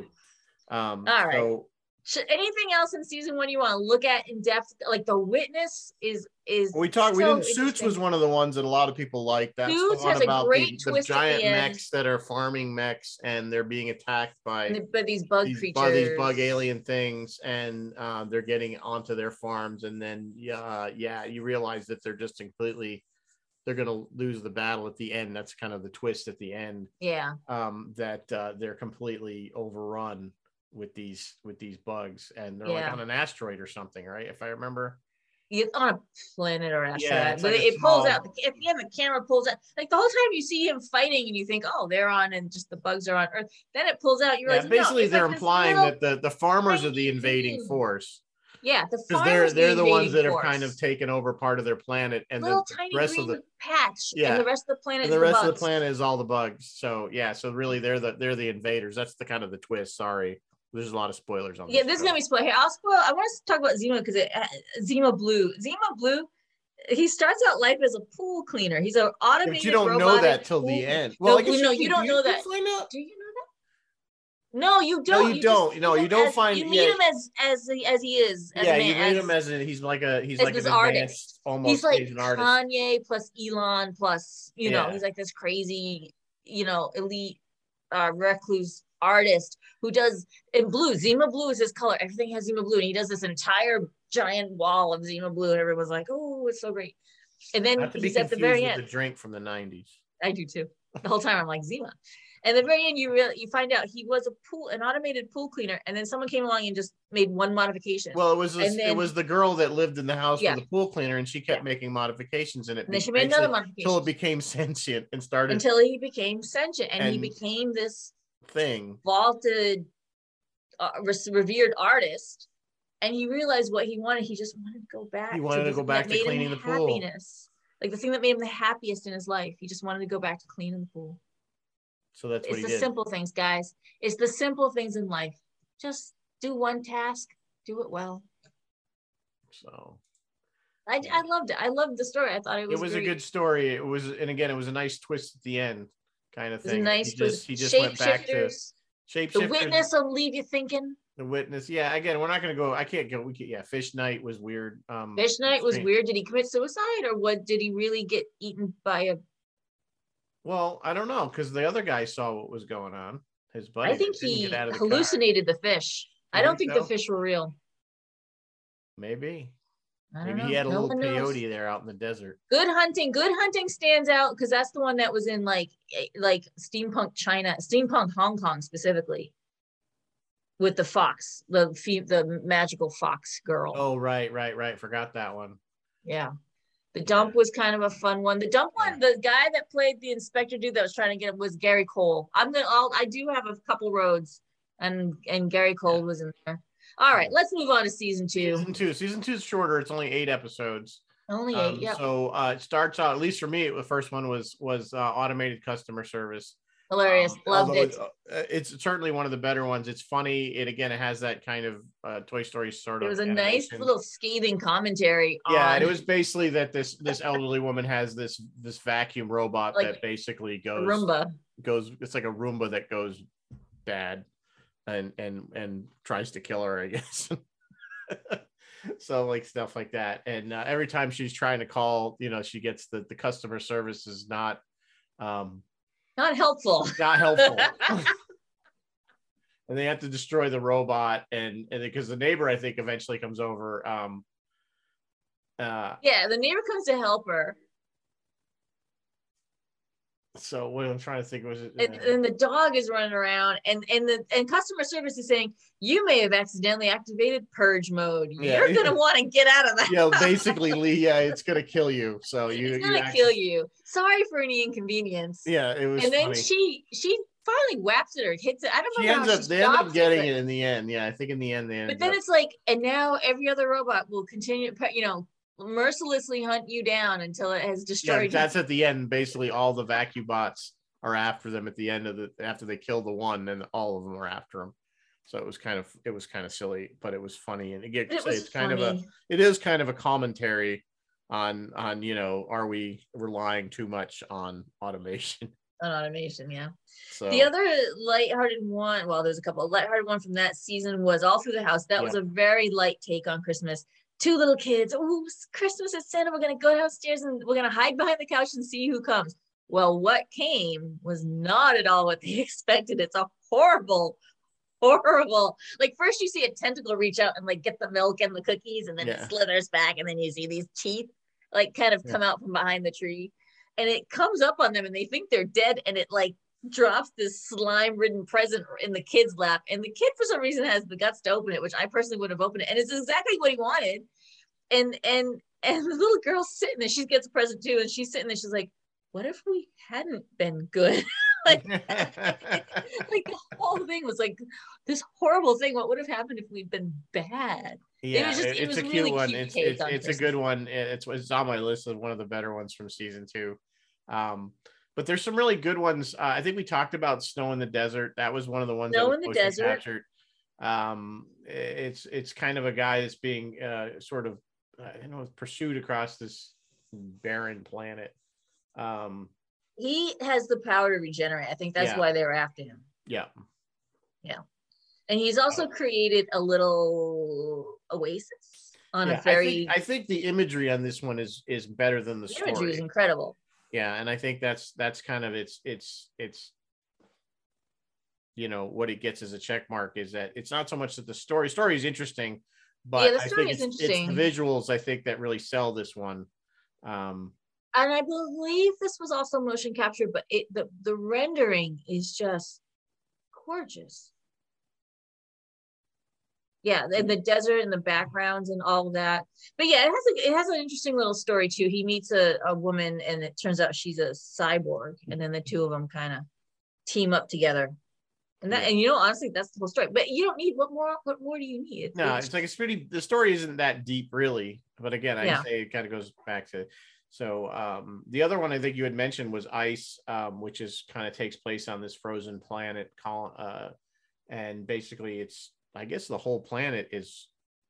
Um, All right. So Sh- anything else in season one you want to look at in depth? Like the witness is is we talked. We didn't. Suits was one of the ones that a lot of people like. That's Suits the one a about great the, the giant the mechs that are farming mechs and they're being attacked by the- but these bug these, creatures, by these bug alien things, and uh, they're getting onto their farms, and then yeah, uh, yeah, you realize that they're just completely. They're gonna lose the battle at the end. That's kind of the twist at the end. Yeah, um, that uh, they're completely overrun with these with these bugs, and they're like on an asteroid or something, right? If I remember. you on a planet or asteroid, Yeah, it's but like it pulls out. At the end, the camera pulls out. Like the whole time you see him fighting, and you think, "Oh, they're on," and just the bugs are on Earth. Then it pulls out. You Yeah, no, basically it's they're like implying little- that the the farmers are the invading force yeah, the because they're they're the ones that invading have kind of force. taken over part of their planet, and the, little the tiny rest of the patch, Yeah. and the rest of the planet. and the is rest of the planet is all the bugs. So yeah, so really they're the they're the invaders. That's the kind of the twist. Sorry, there's a lot of spoilers on. This. Yeah, this is gonna be spoiled here. I'll spoil. I want to talk about Zima because it uh, Zima Blue. Zima Blue. He starts out life as a pool cleaner. He's an automated. But you don't know that till pool- the end. No, guess no, can- you don't know can that. Do you know that? No, you don't. you just don't. meet No, you don't as- find- You meet yeah. him as as he, as he is. As yeah, a man, you read as- him as a, he's like a he's like an artist. almost he's like. Kanye plus Elon plus you know Yeah. he's like this crazy you know elite uh recluse artist who does in blue Zima blue is his color everything has Zima blue and he does this entire giant wall of Zima blue and everyone's like oh it's so great and then Not to be he's at the very end the drink from the '90s. I do too the whole time I'm like Zima and the very end you really you find out he was a pool an automated pool cleaner and then someone came along and just made one modification Well, it was this, And it was the girl that lived in the house Yeah. with the pool cleaner, and she kept Yeah. making modifications in it. and then she made another modification until it became sentient and started until he became sentient and, he became this thing. vaulted, uh, revered artist, and he realized what he wanted. He just wanted to go back. He wanted to the go back to cleaning the pool. Like the thing that made him the happiest in his life. He just wanted to go back to cleaning the pool. So that's what It's he the did. simple things, guys. It's the simple things in life. Just do one task, do it well. So I, I loved it. I loved the story. I thought it was. it was. was a good story. It was, and again, it was a nice twist at the end, kind of It was a thing. nice. He just he just went back to shifters. The witness will leave you thinking. The witness. Yeah, again, we're not gonna go. I can't go. We can, yeah, fish night was weird. Um, Fish night was strange. weird. Did he commit suicide or what? Did he really get eaten by a Well, I don't know because the other guy saw what was going on. His buddy. I think he out car. hallucinated the fish. I don't think think the fish were real. Maybe. Maybe know. he had a No little one knows. there out in the desert. Good hunting. Good hunting stands out because that's the one that was in like eh, like steampunk China, steampunk Hong Kong specifically, with the fox, the fe- the magical fox girl. Oh, right, right, right. Forgot that one. Yeah. The dump was kind of a fun one. The dump one, the guy that played the inspector dude that was trying to get him was Gary Cole. I'm gonna I'll, I do have a couple roads and and Gary Cole was in there. All right, let's move on to season two. Season two. Season two is shorter. It's only eight episodes. Only Um, eight. Yep. So uh, it starts out. At least for me, the first one was was uh, automated customer service. Hilarious. Um, Loved it. uh, It's certainly one of the better ones. It's funny. It again, it has that kind of uh, Toy Story sort of. It was a nice little scathing commentary Yeah, on and it was basically that this this elderly woman has this this vacuum robot Like that basically goes Roomba. goes. It's like a Roomba that goes bad, and and and tries to kill her. I guess. so like stuff like that, and uh, every time she's trying to call, you know, she gets the the customer service is not um Not helpful. not helpful. and they have to destroy the robot and and because the neighbor i think eventually comes over um uh Yeah, the neighbor comes to help her, so what i'm trying to think was it and, and the dog is running around, and and the and customer service is saying you may have accidentally activated purge mode. Yeah. You're gonna want to get out of that. yeah basically lee yeah it's gonna kill you so you it's gonna act- kill you. Sorry for any inconvenience. yeah it was and then she she finally whaps it or hits it. I don't She remember ends up she they end up getting but- it in the end. Yeah, I think in the end they But then up- it's like, and now every other robot will continue, to, you know, mercilessly hunt you down until it has yeah, destroyed you. that's at the end. Basically, all the vacuum bots are after them at the end of the after they kill the one, and all of them are after them. So it was kind of it was kind of silly, but it was funny, and again, It it's kind of a it is kind of a commentary on on you know are we relying too much on automation? on automation, yeah. So The other lighthearted one, well, there's a couple. Lighthearted one from that season was All Through the House. That was a very light take on Christmas. Two little kids. Oh, Christmas is Santa. We're gonna go downstairs and we're gonna hide behind the couch and see who comes. Well, what came was not at all what they expected. It's a horrible, horrible. Like first you see a tentacle reach out and like get the milk and the cookies, and then Yeah. it slithers back, and then you see these teeth like kind of Yeah. come out from behind the tree, and it comes up on them, and they think they're dead, and it like drops this slime ridden present in the kid's lap. And the kid, for some reason, has the guts to open it, which I personally would have opened it. And it's exactly what he wanted. And and and the little girl's sitting there, she gets a present too, and she's sitting there, she's like, What if we hadn't been good? like, like the whole thing was like this horrible thing. What would have happened if we'd been bad? yeah, was just- it- it it's was a cute really one. cute It's it's, it's a good one. It's it's on my list of one of the better ones from season two. Um, but there's some really good ones. Uh, I think we talked about Snow in the Desert. That was one of the ones. Snow in the Desert. Captured. Um, it's it's kind of a guy that's being uh, sort of I don't know pursued across this barren planet. Um, He has the power to regenerate. I think that's Yeah. why they were after him. yeah, Yeah. And he's also Oh. created a little oasis on yeah. a very I think I think the imagery on this one is is better than the the imagery story. is incredible. Yeah and i think that's that's kind of it's it's it's you know what it gets as a check mark is that it's not so much that the story story is interesting but Yeah, the i think is it's, it's the visuals i think that really sell this one um And I believe this was also motion captured, but it the, the rendering is just gorgeous. Yeah, the, the desert and the backgrounds and all that. But yeah, it has a, it has an interesting little story too. He meets a, a woman and it turns out she's a cyborg, and then the two of them kind of team up together. And that and you know honestly that's the whole story. But you don't need what more what more do you need? no It's- it's like it's pretty the story isn't that deep really but again i Yeah. say it kind of goes back to so um the other one i think you had mentioned was ice um which is kind of takes place on this frozen planet uh and basically it's i guess the whole planet is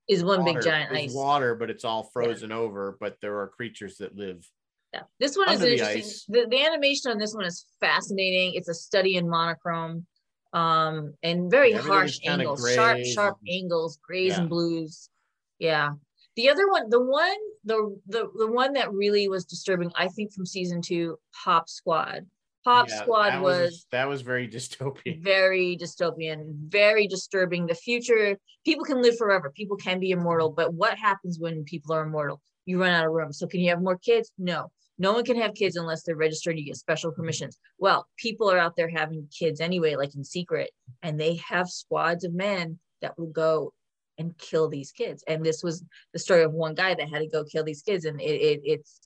is one big giant ice. water, but it's all frozen over. But there are creatures that live. Yeah. This one is the interesting. The, the animation on this one is fascinating. It's a study in monochrome um and very Yeah, harsh angles, sharp, sharp and- angles, grays Yeah. and blues. Yeah. The other one, the one, the the the one that really was disturbing, I think, from season two, Pop Squad. Pop Yeah, Squad that was that was very dystopian. very dystopian, very disturbing. The future, people can live forever, people can be immortal, but what happens when people are immortal? You run out of room. So, can you have more kids? No. No one can have kids unless they're registered. You get special permissions. Well, people are out there having kids anyway, like in secret, and they have squads of men that will go and kill these kids. And this was the story of one guy that had to go kill these kids. And it, it it's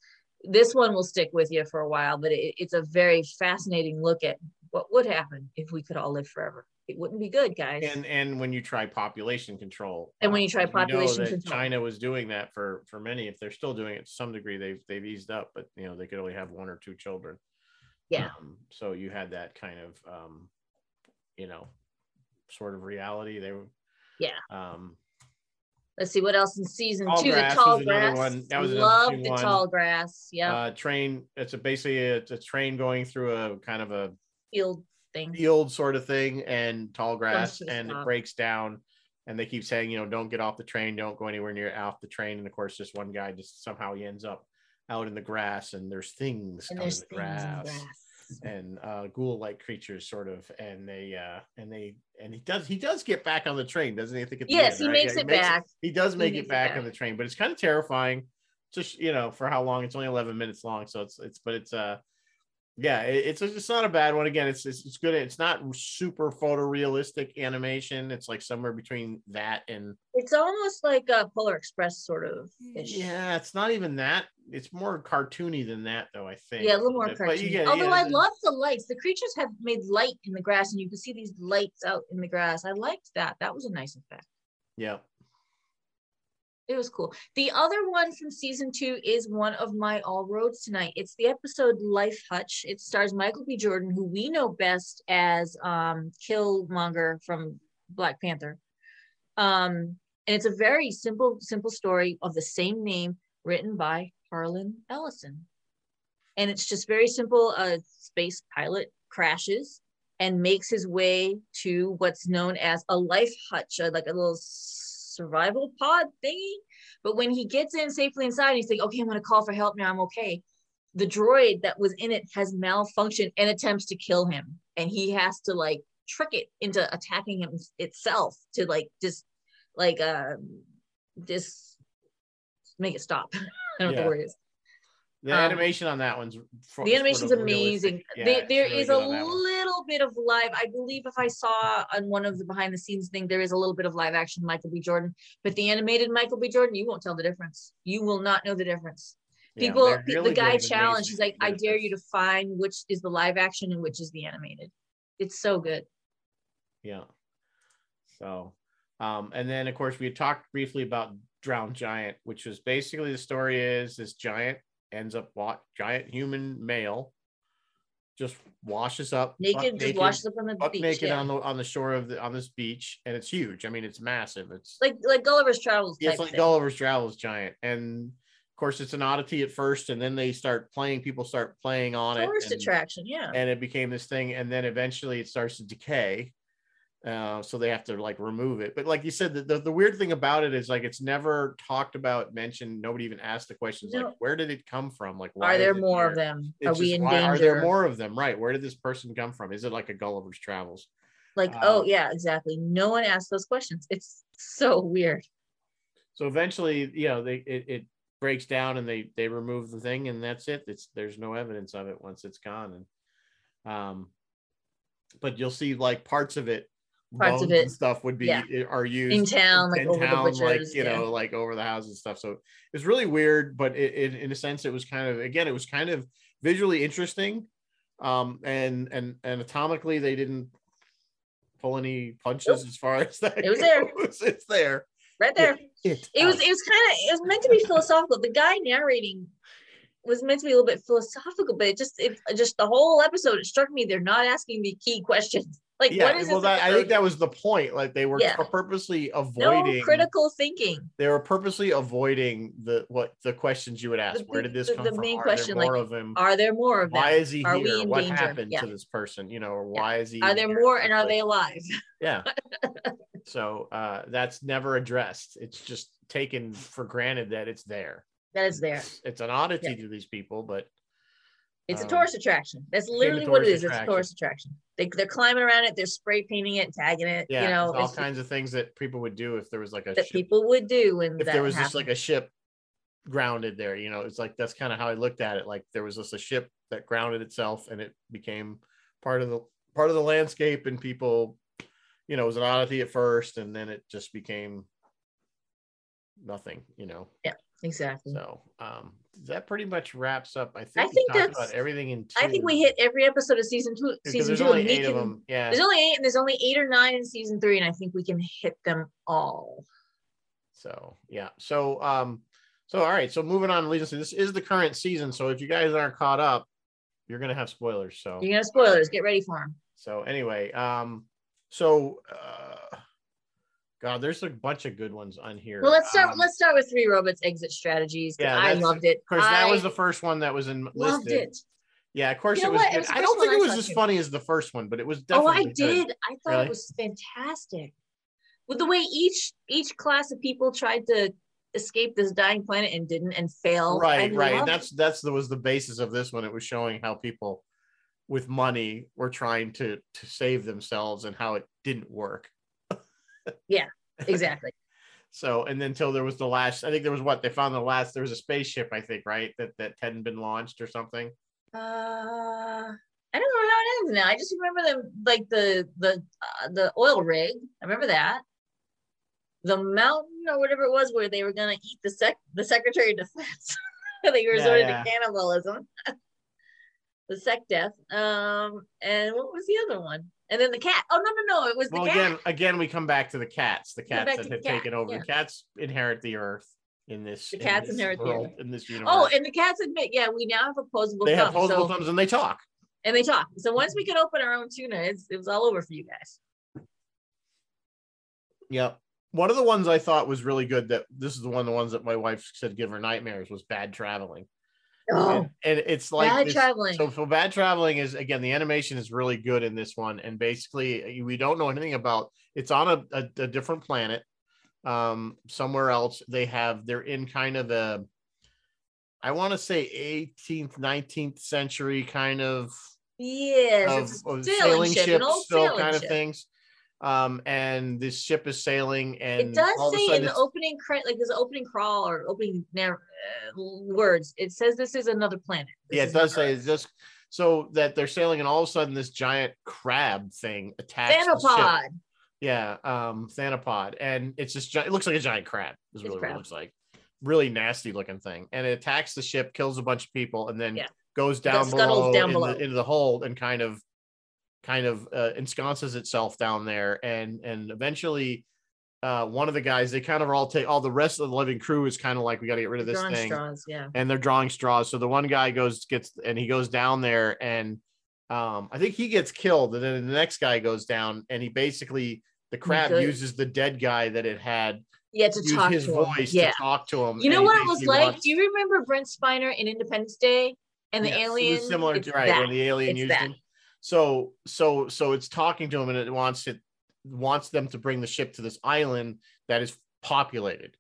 this one will stick with you for a while, but it, it's a very fascinating look at what would happen if we could all live forever. It wouldn't be good, guys. And and when you try population control, And when you uh, try population control. China was doing that for for many. If they're still doing it to some degree, they've they've eased up, but you know they could only have one or two children. yeah. Um, so you had that kind of um, you know sort of reality. They were Yeah. Um, Let's see what else in season Tall two. Grass the tall grass. one. That was Love the one. tall grass. Yeah. uh, train. It's a basically a, it's a train going through a kind of a Field thing. field sort of thing and tall grass and it breaks down and they keep saying you know don't get off the train don't go anywhere near off the train and of course this one guy just somehow he ends up out in the grass and there's things And out in the things in the grass, grass. and uh ghoul like creatures sort of and they uh and they and he does he does get back on the train doesn't he I think Yes, end, he right? makes Yeah, it back. he does make makes it it back back. on the train but it's kind of terrifying just you know for how long it's only 11 minutes long so it's it's but it's uh yeah it's it's not a bad one again it's it's, it's good it's not super photorealistic animation it's like somewhere between that and It's almost like a Polar Express sort of ish. yeah it's not even that it's more cartoony than that, though. I think. Yeah, a little more But- but cartoony. get- Although yeah, I love the lights. The creatures have made light in the grass, and you can see these lights out in the grass. I liked that. That was a nice effect. Yeah. It was cool. The other one from season two is one of my all roads tonight. It's the episode Life Hutch. It stars Michael B. Jordan, who we know best as um, Killmonger from Black Panther. Um, and it's a very simple, simple story of the same name written by Harlan Ellison. And it's just very simple. A space pilot crashes and makes his way to what's known as a life hutch, uh, like a little survival pod thingy. But when he gets in safely inside, he's like, okay, I'm going to call for help now. I'm okay. The droid that was in it has malfunctioned and attempts to kill him. And he has to like trick it into attacking him itself to like just like uh just make it stop. I don't know what the word is. The Um, animation on that one's fo- The animation's sort of amazing. Yeah, there it's there really is a little bit of live. I believe if I saw on one of the behind the scenes thing, there is a little bit of live action Michael B. Jordan. But the animated Michael B. Jordan, you won't tell the difference. You will not know the difference. People, the- really the guy challenged. He's like, I dare you to find which is the live action and which is the animated. It's so good. Yeah. So, um, and then of course we talked briefly about Drowned Giant, which was basically the story is this giant ends up giant human male just washes up Naked, just washes up on the beach. naked yeah. on the on the shore of the on this beach, and it's huge. I mean, it's massive. It's like like Gulliver's Travels. Yeah, it's like thing. Gulliver's Travels giant, and of course it's an oddity at first, and then they start playing. People start playing on Tourist it, and, attraction. Yeah. and it became this thing, and then eventually it starts to decay. Uh, so they have to like remove it. But like you said, the, the, the weird thing about it is like it's never talked about, mentioned. Nobody even asked the questions like, where did it come from? Like, why Are there more here? of them? It's Are we in why danger? Are there more of them? Right. Where did this person come from? Is it like a Gulliver's Travels? Like, Um, oh yeah, exactly. No one asked those questions. It's so weird. so eventually you know they it, it breaks down and they they remove the thing and that's it it's there's no evidence of it once it's gone and um but you'll see like parts of it Parts of it, stuff would be yeah. are used In town, like in over the town, like you yeah. know like over the house and stuff so it's really weird but it, it in a sense it was kind of again it was kind of visually interesting um and and anatomically they didn't pull any punches Nope. as far as that It was there. goes. it's there right there. it, It was it was kind of it was meant to be philosophical. The guy narrating was meant to be a little bit philosophical, but it just it just the whole episode it struck me they're not asking the key questions. Like yeah, what is well, that, I think that was the point. Like they were Yeah. purposely no avoiding. critical thinking. They were purposely avoiding the what the questions you would ask. The- Where did this the- come the from? main Are question, there like, more of him? Are there more of them? Why is he Are here? What danger? happened Yeah. to this person? You know, or why is he? Are there here more and are they alive? Yeah. so uh, that's never addressed. It's just taken for granted that it's there. That is there. It's, it's an oddity to these people, but It's a Um, tourist attraction. That's literally what it is. is. It's a tourist attraction. They, they're climbing around it. They're spray painting it, tagging it. yeah, you know, all kinds of things that people would do if there was like a that ship people would do when if there was happened. just like a ship grounded there you know it's like that's kind of how i looked at it like there was just a ship that grounded itself and it became part of the part of the landscape and people you know it was an oddity at first and then it just became nothing you know Yeah. exactly. so um that pretty much wraps up i think, I think that's- about everything in I think we hit every episode of season two. Season there's two. only and we eight of can- them yeah There's only eight, and there's only eight or nine in season three, and I think we can hit them all. So yeah. So um, so all right. So moving on, Lisa. This is the current season. So if you guys aren't caught up, you're gonna have spoilers. So You're gonna have spoilers. Get ready for them. so anyway, um, so uh, God, there's a bunch of good ones on here. Well, let's start. Um, let's start with Three Robots Exit Strategies. Yeah, I loved it. Of course, that I was the first one that was in loved listed. it. Yeah, of course You know it was. It was I don't think one it was as funny as the first one, but it was Oh, definitely. I good. did. I thought Really? it was fantastic. With the way each each class of people tried to escape this dying planet and didn't and failed. Right, I right. That's that's the was the basis of this one. It was showing how people with money were trying to to save themselves and how it didn't work. It. exactly. So and then until there was the last, I think there was what they found the last. There was a spaceship, I think, right, that that hadn't been launched or something. Uh, I don't remember how it ends now. I just remember them like the the uh, the oil rig. I remember that. The mountain or whatever it was where they were gonna eat the sec the Secretary of Defense. they resorted yeah. to cannibalism. the sec death. Um, and what was the other one? And then the cat. Oh no, no, no! It was the well, cat. again, again, we come back to the cats. The cats that have cat, taken over. yeah. The cats inherit the earth in this. The in cats this inherit the earth. in this oh, universe. Oh, and the cats admit, yeah, we now have opposable they have thumbs. opposable so, thumbs and they talk. and they talk. So once we could open our own tuna, it's, it was all over for you guys. Yep. One of the ones I thought was really good. That this is the one of the ones that my wife said give her nightmares was bad traveling. Oh, and, and it's like bad this- traveling. So for bad traveling is again the animation is really good in this one, and basically we don't know anything about. It's on a, a, a different planet, um, somewhere else. They have they're in kind of a, I want to say 18th, 19th century kind of yes, of, it's of sailing, sailing ship, old still sailing kind of things. Um, and this ship is sailing, and It does all of a say in the opening credit, like there's an opening crawl or opening narr- uh, words. It says this is another planet. This yeah, it does say it's just so that they're sailing, and all of a sudden this giant crab thing attacks. Thanapod. Yeah, um, Thanapod, and it's just it looks like a giant crab. Is It's really what it looks like. Really nasty looking thing, and it attacks the ship, kills a bunch of people, and then Yeah. goes down below, down in below. Into the hold and kind of, kind of uh, ensconces itself down there, and and eventually. Uh, one of the guys, they kind of all take all the rest of the living crew is kind of like we got to get rid of this Drawing thing straws, yeah. and they're drawing straws. So the one guy goes gets and he goes down there and um I think he gets killed and then the next guy goes down and he basically the crab Good. uses the dead guy that it had Yeah, to talk his to him. voice Yeah. to talk to him. You know what it was like? wants- Do you remember Brent Spiner in Independence Day and the Yes, alien? similar It's to right that. when the alien It's used that. him. So so so it's talking to him and it wants it wants them to bring the ship to this island that is populated.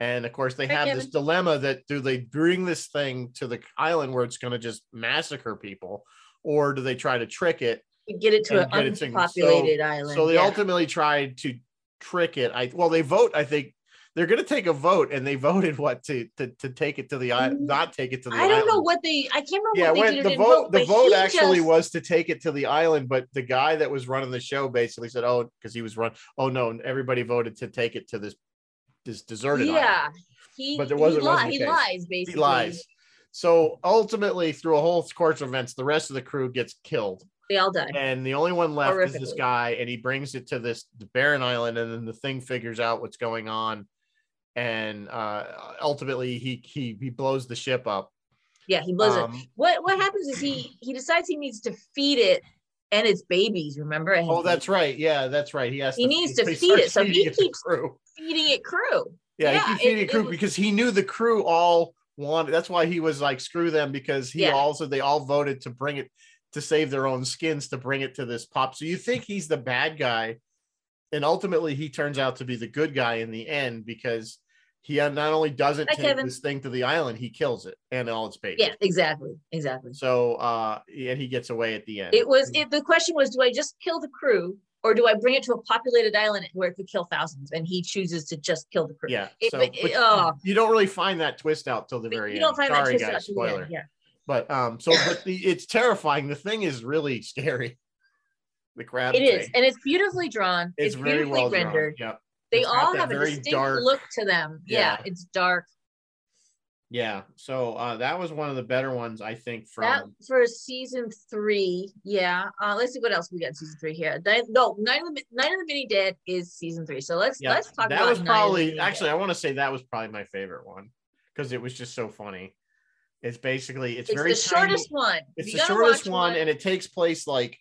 And of course, they have this dilemma that do they bring this thing to the island where it's going to just massacre people, or do they try to trick it? Get it to an get it to- unpopulated island. So they yeah. ultimately tried to trick it. I well, they vote. I think they're going to take a vote, and they voted what to to, to take it to the island, Mm, not take it to the island. I island. don't know what they. I can't remember Yeah, what they when the didn't vote, the vote actually just- was to take it to the island, but the guy that was running the show basically said, "Oh, because he was run. Oh no, everybody voted to take it to this this deserted Yeah, island." he. But there wasn't- He, wasn't li- the he lies basically. He lies. So ultimately, through a whole course of events, the rest of the crew gets killed, They all die. and the only one left is this guy, and he brings it to this the barren island, and then the thing figures out what's going on, and uh, ultimately he he he blows the ship up. Yeah, he blows it. Um, What what happens is he he decides he needs to feed it and its babies. Remember? It Oh, that's right. Yeah, that's right. He has. He needs to feed it, so he it to keeps- crew. feeding it crew. Yeah, Yeah, he keeps it- feeding it crew was- because he knew the crew all wanted. That's why he was like, "Screw them," because he Yeah. also they all voted to bring it to save their own skins to bring it to this pop. So you think he's the bad guy, and ultimately he turns out to be the good guy in the end because he not only doesn't Hi, take Kevin. this thing to the island, he kills it and all its babies. Yeah, exactly, exactly. So uh, and he gets away at the end. It was it. The question was, do I just kill the crew or do I bring it to a populated island where it could kill thousands? And he chooses to just kill the crew. Yeah. It- so but oh. you don't really find that twist out till the very you end. don't find Sorry, that twist guys. out the end, Spoiler. Yeah. But um, so but the it's terrifying. The thing is really scary. The crab. It is, thing. and it's beautifully drawn. It's, It's, beautifully well rendered. drawn. Yep. They all have a very distinct dark- look to them. Yeah. Yeah. it's dark. Yeah. So uh, that was one of the better ones, I think. From That for season three. Yeah. Uh, let's see what else we got in season three here. Night, no, Night of the Night of the Mini Dead is season three. So let's yeah, let's talk about that about was Night of the probably actually. I want to say that was probably my favorite one because it was just so funny. It's basically it's, It's very the tiny- shortest one. It's You the shortest watch one, and it takes place like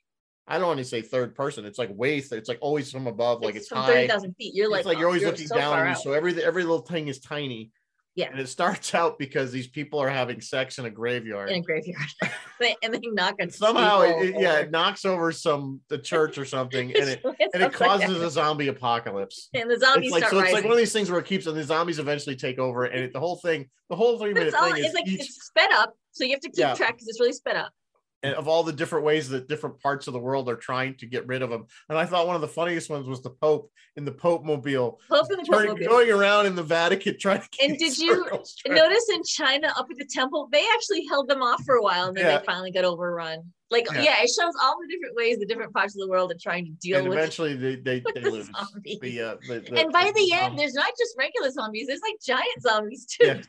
I don't want to say third person. It's like way th- it's like always from above, like it's, from high. thirty thousand feet. You're like, it's like you're always looking so down, you, so every every little thing is tiny. Yeah. and it starts out because these people are having sex in a graveyard. in a graveyard, and they knock on Somehow, it, yeah, it knocks over some the church or something, and it and it causes a zombie apocalypse. and the zombies It's like start so. It's rising. like one of these things where it keeps and the zombies eventually take over, and it, the whole thing, the whole three minute it's, all, thing is it's like each it's sped up, so you have to keep Yeah. track because it's really sped up. And of all the different ways that different parts of the world are trying to get rid of them. And I thought one of the funniest ones was the Pope in the Pope mobile, Pope and the turning, Pope going around in the Vatican trying to. And did you Notice in China, up at the temple, they actually held them off for a while, and then Yeah. they finally got overrun. Like, Yeah. yeah. it shows all the different ways the different parts of the world are trying to deal and with. eventually they they, they the lose. The, uh, the, and by the end, there's not just regular zombies; there's like giant zombies too. Yeah.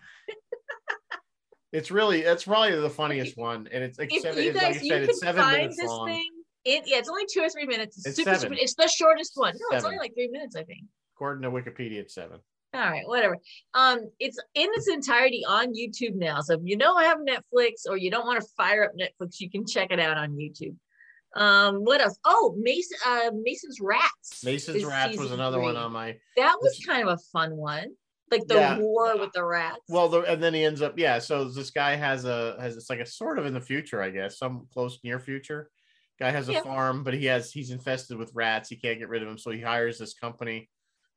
It's really that's probably the funniest one, and it's like If seven. you it's, guys, like I you said, can it's seven find minutes this long. thing. It, yeah, it's only two or three minutes. It's, It's super, seven. super. It's the shortest one. No, it's only like three minutes, I think. According to Wikipedia, it's seven. All right, whatever. Um, it's in its entirety on YouTube now. So if you don't have Netflix or you don't want to fire up Netflix, you can check it out on YouTube. Um, what else? Oh, Mason, uh, Mason's Rats. Mason's Rats was another one three. on my. That was This- kind of a fun one, like the Yeah. war with the rats. Well, the, and then he ends up, yeah. So this guy has a has it's like a sort of in the future, I guess, some close near future. Guy has a Yeah. farm, but he has he's infested with rats. He can't get rid of them, so he hires this company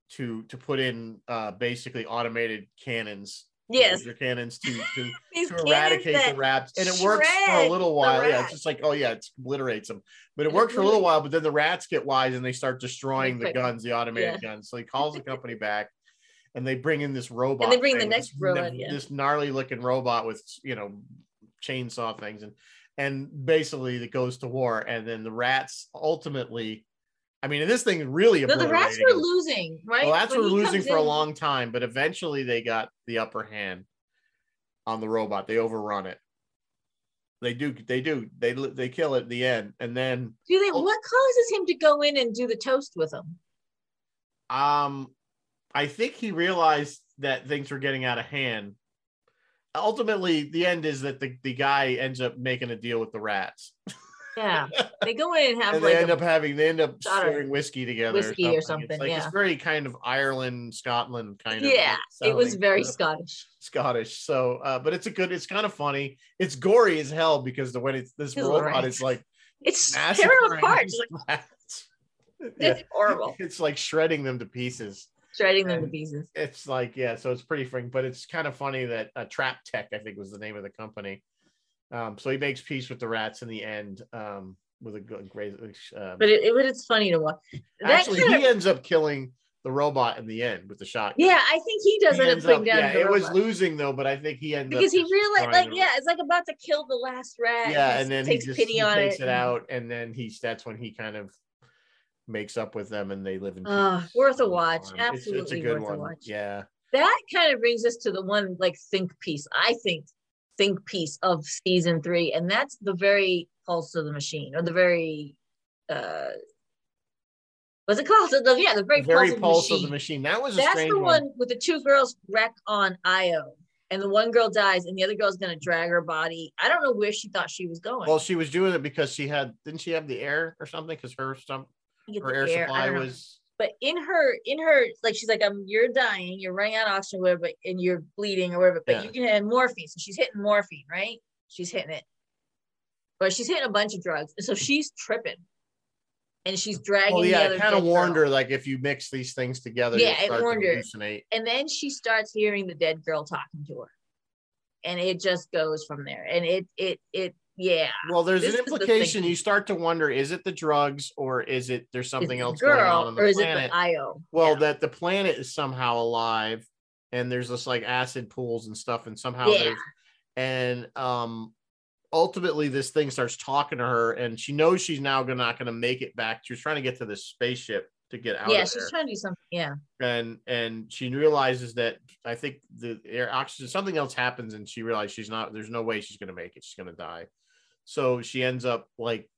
to to put in uh basically automated cannons. yes, your cannons to to to eradicate the rats, and it works for a little while. Yeah, it's just like oh yeah, it obliterates them, but it works for a little while. But then the rats get wise and they start destroying the guns, the automated guns. So he calls the company back, and they bring in this robot. And they bring the thing, next this, robot, yeah. this gnarly looking robot with you know chainsaw things, and and basically it goes to war, and then the rats ultimately. I mean, this thing really no, the rats were losing, right? Well, rats When were losing for a long time, but eventually they got the upper hand on the robot. They overrun it. They do. They do. They they kill it at the end, and then Do they? Oh. What causes him to go in and do the toast with them? um, I think he realized that things were getting out of hand. Ultimately, the end is that the, the guy ends up making a deal with the rats, Yeah, they go in and have and like they end up having they end up sharing whiskey together, whiskey or It's something, like yeah. it's very kind of Ireland, Scotland kind of. yeah. It was very. Scottish. Scottish. So, uh, but it's a good. It's kind of funny. It's gory as hell because the when it's this It's robot rats. is like It's tearing apart. Like. It's yeah, horrible. it's like shredding them to pieces. Shredding them to pieces. It's like yeah, so it's pretty freaking. But it's kind of funny that uh, Trap Tech, I think, was the name of the company. Um, so he makes peace with the rats in the end. Um, with a good great. Um, But it, it, but it's funny to watch. That actually, kind of- he ends up killing the robot in the end with the shotgun. yeah, I think he does He end up putting up- down yeah, the it was losing though, but I think he ends up because he realized, like, to- yeah, it's like about to kill the last rat. yeah, He and then takes he just pity he on takes it. it, out, and then he's that's when he kind of makes up with them, and they live in. Peace worth a watch. farm. It's- it's, a Absolutely good worth a one. watch. Yeah, that kind of brings us to the one like think piece i think think piece of season three and that's the very pulse of the machine or the very uh what's it called the, yeah the very, the very pulse, pulse of, of the the machine. That was a that's the one. one with the two girls wreck on io and the one girl dies and the other girl's gonna drag her body i don't know where she thought she was going Well, she was doing it because she had didn't she have the air or something? Because her some to her air, air, supply was but in her in her like she's like um you're dying you're running out of oxygen whatever but and you're bleeding or whatever but Yeah. you can have morphine so she's hitting morphine right she's hitting it but she's hitting a bunch of drugs and so she's tripping and she's dragging well, the yeah. other It kind of warned girl. her like if you mix these things together, Yeah, it warned her. and then she starts hearing the dead girl talking to her and it just goes from there and it it it yeah Well, there's an implication. You start to wonder: is it the drugs or is it there's something else going on on the or is planet? it the io well Yeah. that the planet is somehow alive and there's this like acid pools and stuff and somehow Yeah. there's and um ultimately this thing starts talking to her and she knows she's now gonna, not gonna make it back she's trying to get to this spaceship to get out yeah she's there trying to do something yeah and and she realizes that i think the air oxygen something else happens and she realizes she's not there's no way she's gonna make it she's gonna die so she ends up like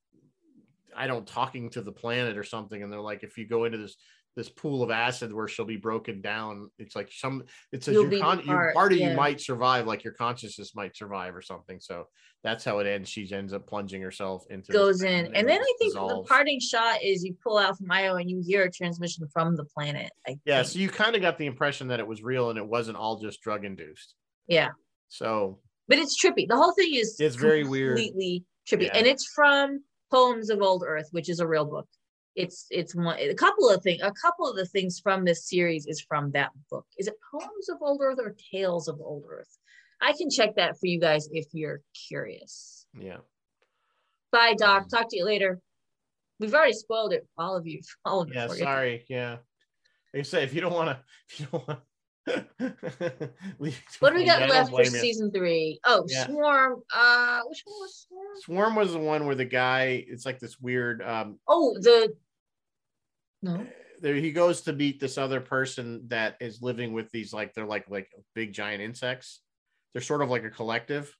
i don't talking to the planet or something and they're like if you go into this this pool of acid where she'll be broken down it's like some it says your, con- your part, of yeah. you might survive like your consciousness might survive or something so that's how it ends she ends up plunging herself into goes in. And then I think the parting shot is you pull out from Io and you hear a transmission from the planet. I yeah think. so you kind of got the impression that it was real and it wasn't all just drug induced yeah. so But it's trippy. The whole thing is It's very weird. completely trippy. Yeah. And it's from Poems of Old Earth, which is a real book. It's it's one a couple of things. A couple of the things from this series is from that book. Is it Poems of Old Earth or Tales of Old Earth? I can check that for you guys if you're curious. yeah Bye, Doc. Um, Talk to you later. We've already spoiled it. All of you. All of you. yeah for you. sorry yeah like i say if you don't want to if you don't want What do we got left for season three? Oh, Yeah. Swarm. Uh, which one was Swarm? swarm was the one where the guy it's like this weird um Oh, the no. there he goes to meet this other person that is living with these like they're like like big giant insects they're sort of like a collective,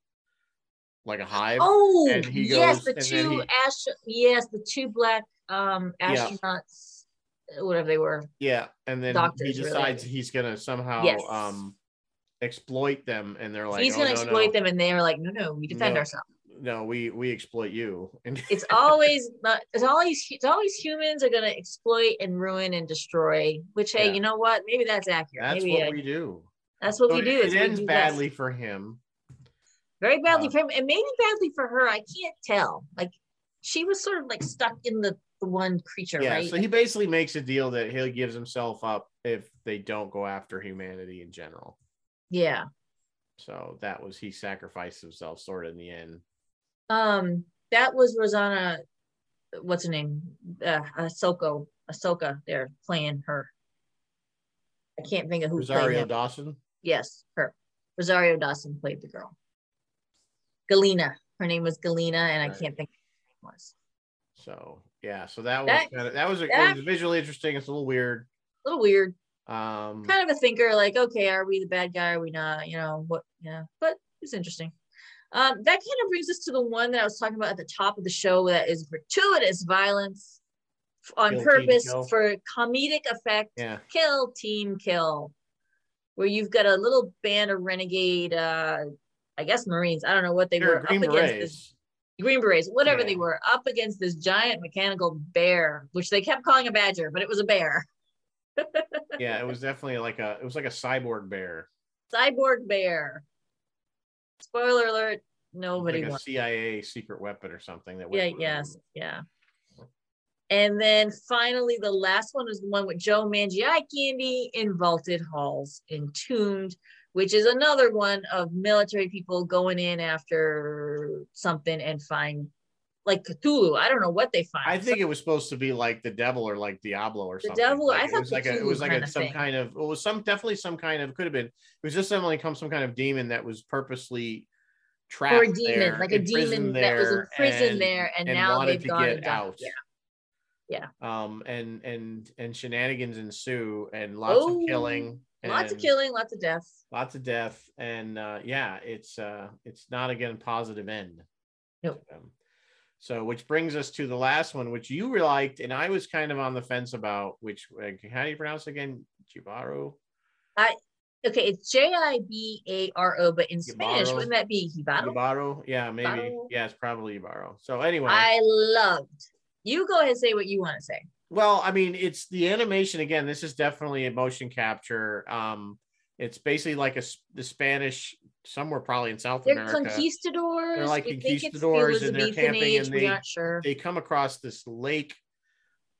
like a hive. Oh, and he yes, goes- the and two he- ash. Yes, the two black um Yeah. Whatever they were. Yeah, and then Doctors, he really. decides he's gonna somehow Yes. um exploit them, and they're like, He's "Oh, gonna no, exploit no, them, and they're like, "No, no, we defend No. ourselves." no, we we exploit you." And It's always not. It's always. It's always humans are gonna exploit and ruin and destroy. Which, hey, Yeah. you know what? Maybe that's accurate. that's Maybe what uh, we do. that's what So we do. It, we ends do badly for him. very badly Uh, for him, and maybe badly for her. I can't tell. Like she was sort of like stuck in the the one creature, Yeah, right? so he basically makes a deal that he gives himself up if they don't go after humanity in general. yeah. So that was he sacrificed himself sort of in the end. Um, that was Rosanna. What's her name? Uh, Ahsoka. Ahsoka. They're playing her. I can't think of who Rosario. Dawson. Yes, her. Rosario Dawson played the girl. Galena. Her name was Galena, and I can't think of what her name was. So yeah, so that was That- kind of that was, a, that- it was visually interesting. It's a little weird. A little weird. Um, Kind of a thinker, like, okay, are we the bad guy? Are we not? You know, what yeah, but it's interesting. Um, that kind of brings us to the one that I was talking about at the top of the show that is gratuitous violence on Kill, purpose for comedic effect. yeah, Kill, team, kill. Where you've got a little band of renegade, uh, I guess Marines. I don't know what they They're were up against this. Green Berets, whatever they were, up against this giant mechanical bear, which they kept calling a badger, but it was a bear. Yeah, it was definitely like a it was like a cyborg bear, Cyborg bear. Spoiler alert, nobody like a. CIA secret weapon or something. That Yeah, yes, yeah. And then finally, the last one is the one with Joe Manganiello in Vaulted Halls, Entombed, which is another one of military people going in after something and find like Cthulhu. I don't know what they find. I think it was supposed to be like the devil or like Diablo or The something. devil- Like, I it thought was like a, it was like a, some thing. kind of it was some definitely some kind of could have been it was just definitely come some kind of demon that was purposely trapped or a demon, there, like a demon that was there, prison and- there, and, and now they've to gone get out. Yeah, um and and and shenanigans ensue and lots Oh, of killing lots of killing, lots of death. lots of death and uh yeah it's uh it's not again positive end Nope. Um, so which brings us to the last one which you liked and i was kind of on the fence about which how do you pronounce it again Jibaro? Okay, it's J I B A R O, but in Spanish, wouldn't that be Jibaro? Jibaro? yeah maybe Jibaro. yeah it's probably Jibaro. so anyway I loved. You go ahead and say what you want to say. Well, I mean, it's the animation again. This is definitely a motion capture. Um, it's basically like a the Spanish somewhere probably in South They're America. conquistadors. They're like I think it's the conquistadors and they're camping age, and we're they- not sure. They come across this lake,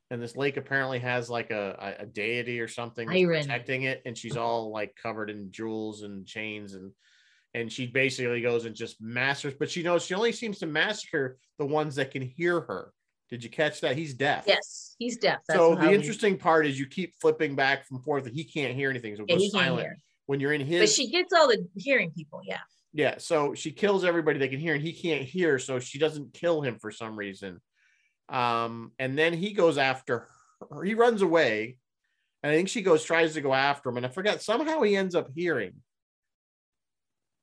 and this lake apparently has like a, a, deity or something protecting it, and she's all like covered in jewels and chains and. And she basically goes and just massacres, but she knows she only seems to massacre the ones that can hear her. Did you catch that? He's deaf. Yes, he's deaf. That's so the we- interesting part is you keep flipping back and forth and he can't hear anything so it Yeah, he silent when you're in his But she gets all the hearing people. Yeah. yeah so she kills everybody that can hear and he can't hear so she doesn't kill him for some reason um and then he goes after her he runs away and i think she goes tries to go after him and i forgot somehow he ends up hearing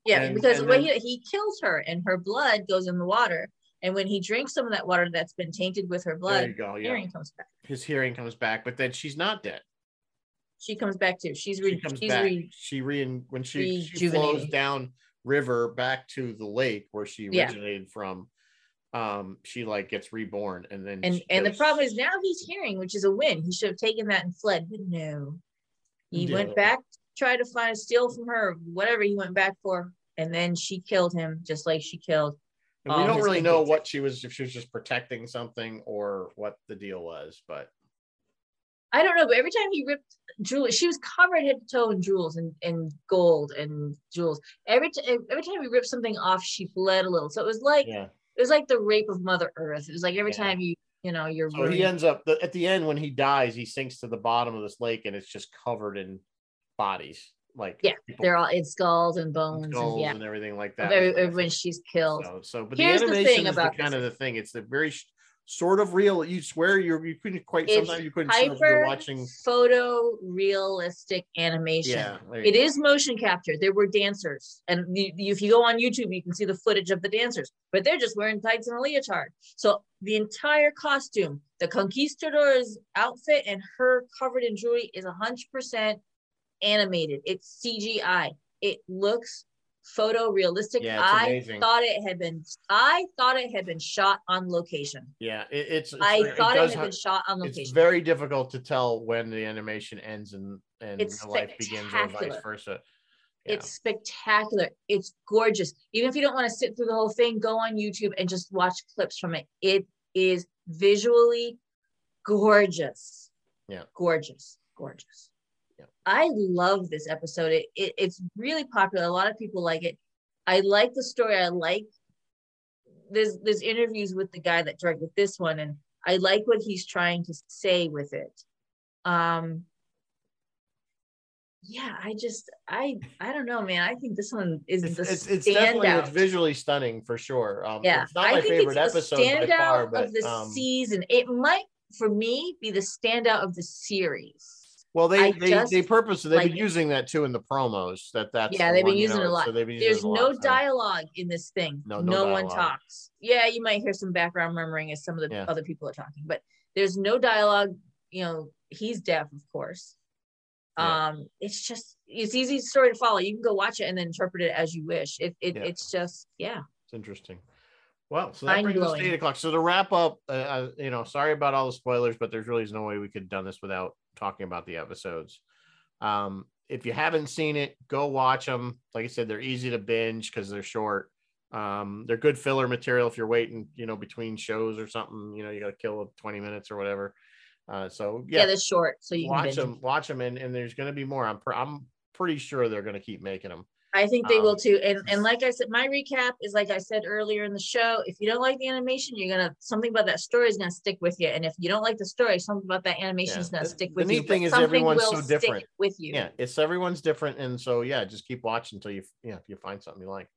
Yeah, And- because and when then- he, he kills her and her blood goes in the water. And when he drinks some of that water that's been tainted with her blood, go yeah hearing comes back. his hearing comes back but then she's not dead She comes back too. She's re- she comes she's back re- she re when she, she flows down river back to the lake where she Yeah. originated from um she like gets reborn and then and and the problem is now he's hearing, which is a win. He should have taken that and fled, but no. He went back, tried to find a steal from her, whatever he went back for, and then she killed him, just like she killed. And we all don't really know what she was if she was just protecting something or what the deal was but I don't know, but every time he ripped jewels, she was covered head to toe in jewels and, and gold and jewels. Every t- every time he ripped something off, she bled a little. So it was like yeah it was like the rape of Mother Earth. It was like every Yeah. time you you know you're so he ends up the, at the end when he dies he sinks to the bottom of this lake and it's just covered in bodies like Yeah, people- they're all in skulls and bones skulls and yeah, and everything like that every, when she's killed. so, so but Here's the the animation thing is the kind this. of the thing it's the very sort of real. You swear you're you couldn't quite It's sometimes you couldn't tell if you were hyper watching. photo realistic animation. Yeah, It go. is motion capture. There were dancers, and you, you- if you go on YouTube, you can see the footage of the dancers, but they're just wearing tights and a leotard. So the entire costume, the conquistador's outfit, and her covered in jewelry is hundred percent animated. It's CGI. It looks photorealistic. Yeah, I amazing. thought it had been. I thought it had been shot on location. Yeah, it, it's. it's I thought it, does had ha- been shot on location. It's very difficult to tell when the animation ends and and life begins, or vice versa. Yeah. It's spectacular. It's gorgeous. Even if you don't want to sit through the whole thing, go on YouTube and just watch clips from it. It is visually gorgeous. Yeah. Gorgeous. Gorgeous. I love this episode. It, it it's really popular. A lot of people like it. I like the story. I like there's there's interviews with the guy that directed this one, and I like what he's trying to say with it. Um yeah, I just I I don't know, man. I think this one is It's, the it's, it's definitely it's visually stunning for sure. Um, yeah, it's not I my think favorite episode by standout far, but of the um, season. It might, for me, be the standout of the series. Well, they I they just they purposely they've like been using that too in the promos. That that's Yeah, the they've been one, you using it a know, lot. So they've been using There's a no lot, so- dialogue in this thing. No- No, no one talks. Yeah, you might hear some background murmuring as some of the Yeah. other people are talking, but there's no dialogue. You know, he's deaf, of course. Yeah. Um, it's just it's easy story to follow. You can go watch it and then interpret it as you wish. It, it Yeah. it's just yeah. It's interesting. Well, so that brings us to eight o'clock. So to wrap up, uh, uh, you know, sorry about all the spoilers, but there's really no way we could have done this without talking about the episodes. Um, if you haven't seen it, go watch them. Like I said, they're easy to binge because they're short. Um, they're good filler material if you're waiting, you know, between shows or something. You know, you got to kill 20 minutes or whatever. Uh, so Yeah, yeah, they're short, so you can watch them, watch them, and, and there's going to be more. I'm pr- I'm pretty sure they're going to keep making them. I think they will Um, too. And and like I said, my recap is like I said earlier in the show. If you don't like the animation, you're gonna something about that story is gonna stick with you. And if you don't like the story, something about that animation Yeah. is gonna The- stick the with neat you. thing is everyone's so different. with you. Yeah, it's everyone's different, and so yeah, just keep watching until you yeah you find something you like.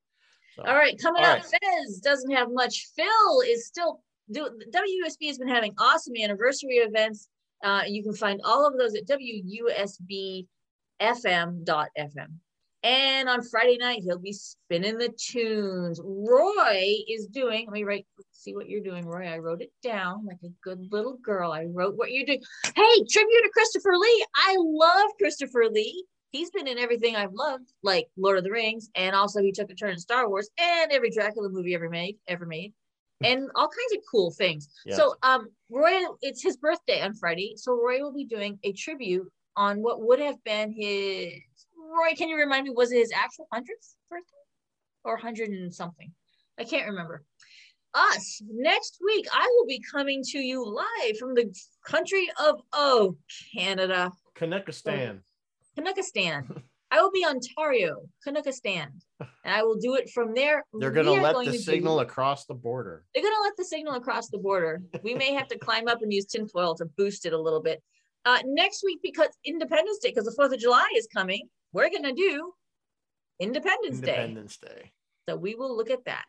So, All right, coming All up, Fez doesn't have much. Phil is still do WUSB has been having awesome anniversary events. Uh, you can find all of those at WUSBFM.FM. And on Friday night, he'll be spinning the tunes. Roy is doing, let me write, see what you're doing, Roy. I wrote it down like a good little girl. I wrote what you're doing. Hey, tribute to Christopher Lee. I love Christopher Lee. He's been in everything I've loved, like Lord of the Rings, and also he took a turn in Star Wars and every Dracula movie ever made, ever made, and all kinds of cool things. Yeah. So, um, Roy, it's his birthday on Friday, so Roy will be doing a tribute on what would have been his. Roy, can you remind me? Was it his actual hundredth birthday or hundred and something? I can't remember. Us next week, I will be coming to you live from the country of oh Canada. Kanekistan. Kanukistan. I will be Ontario, Kanukistan, and I will do it from there. They're gonna let going the to do- signal across the border. they're gonna let the signal across the border. We may have to climb up and use tinfoil to boost it a little bit. Uh, next week, because Independence Day, because the Fourth of July is coming, we're gonna do Independence, Day. Independence Day. So we will look at that.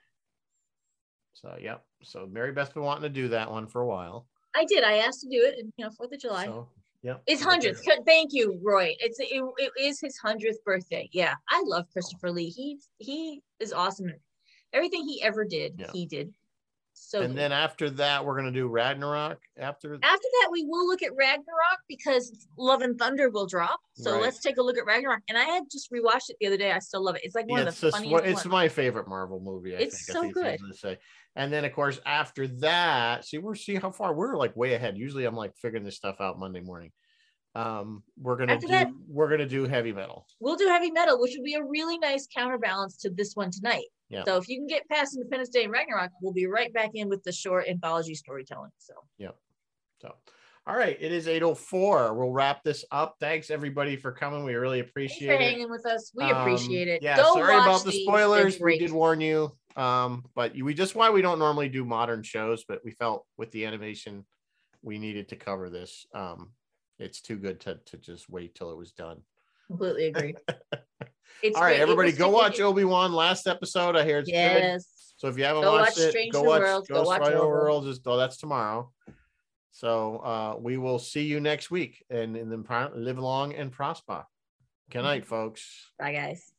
So yep. So Mary Beth's been wanting to do that one for a while. I did. I asked to do it, and you know, Fourth of July. So yep. It's hundredth. Thank you, Roy. It's it, it is his hundredth birthday. Yeah, I love Christopher Lee. He he is awesome. Everything he ever did, Yeah. he did. So And then after that, we're gonna do Ragnarok. After after that, we will look at Ragnarok because Love and Thunder will drop. So Right. let's take a look at Ragnarok. And I had just rewatched it the other day. I still love it. It's like one yeah, of the funniest one- it's ones. my favorite Marvel movie. I It's think. so I think good. To say. And then of course after that, see we're see how far we're like way ahead. Usually I'm like figuring this stuff out Monday morning. Um, we're gonna After do that- we're gonna do heavy metal. We'll do heavy metal, which would be a really nice counterbalance to this one tonight. Yeah. So if you can get past Independence Day and Ragnarok, we'll be right back in with the short anthology storytelling. So Yeah. So, all right, it is 804. We'll wrap this up. Thanks everybody for coming. We really thanks appreciate for it. hanging with us. We Um, appreciate it. Yeah, Go sorry about the spoilers. We did warn you. Um, but we just why we don't normally do modern shows, but we felt with the animation we needed to cover this. Um, it's too good to to just wait till it was done. Completely agree. It's All right, great. Everybody, go watch Obi Wan last episode. I hear it's good. So if you haven't Go watched watch it, Strange go watch Worlds, go watch Rider Orville. Worlds. Is, oh, that's tomorrow. So uh, we will see you next week, and, and then live long and prosper. Good night, folks. Bye, guys.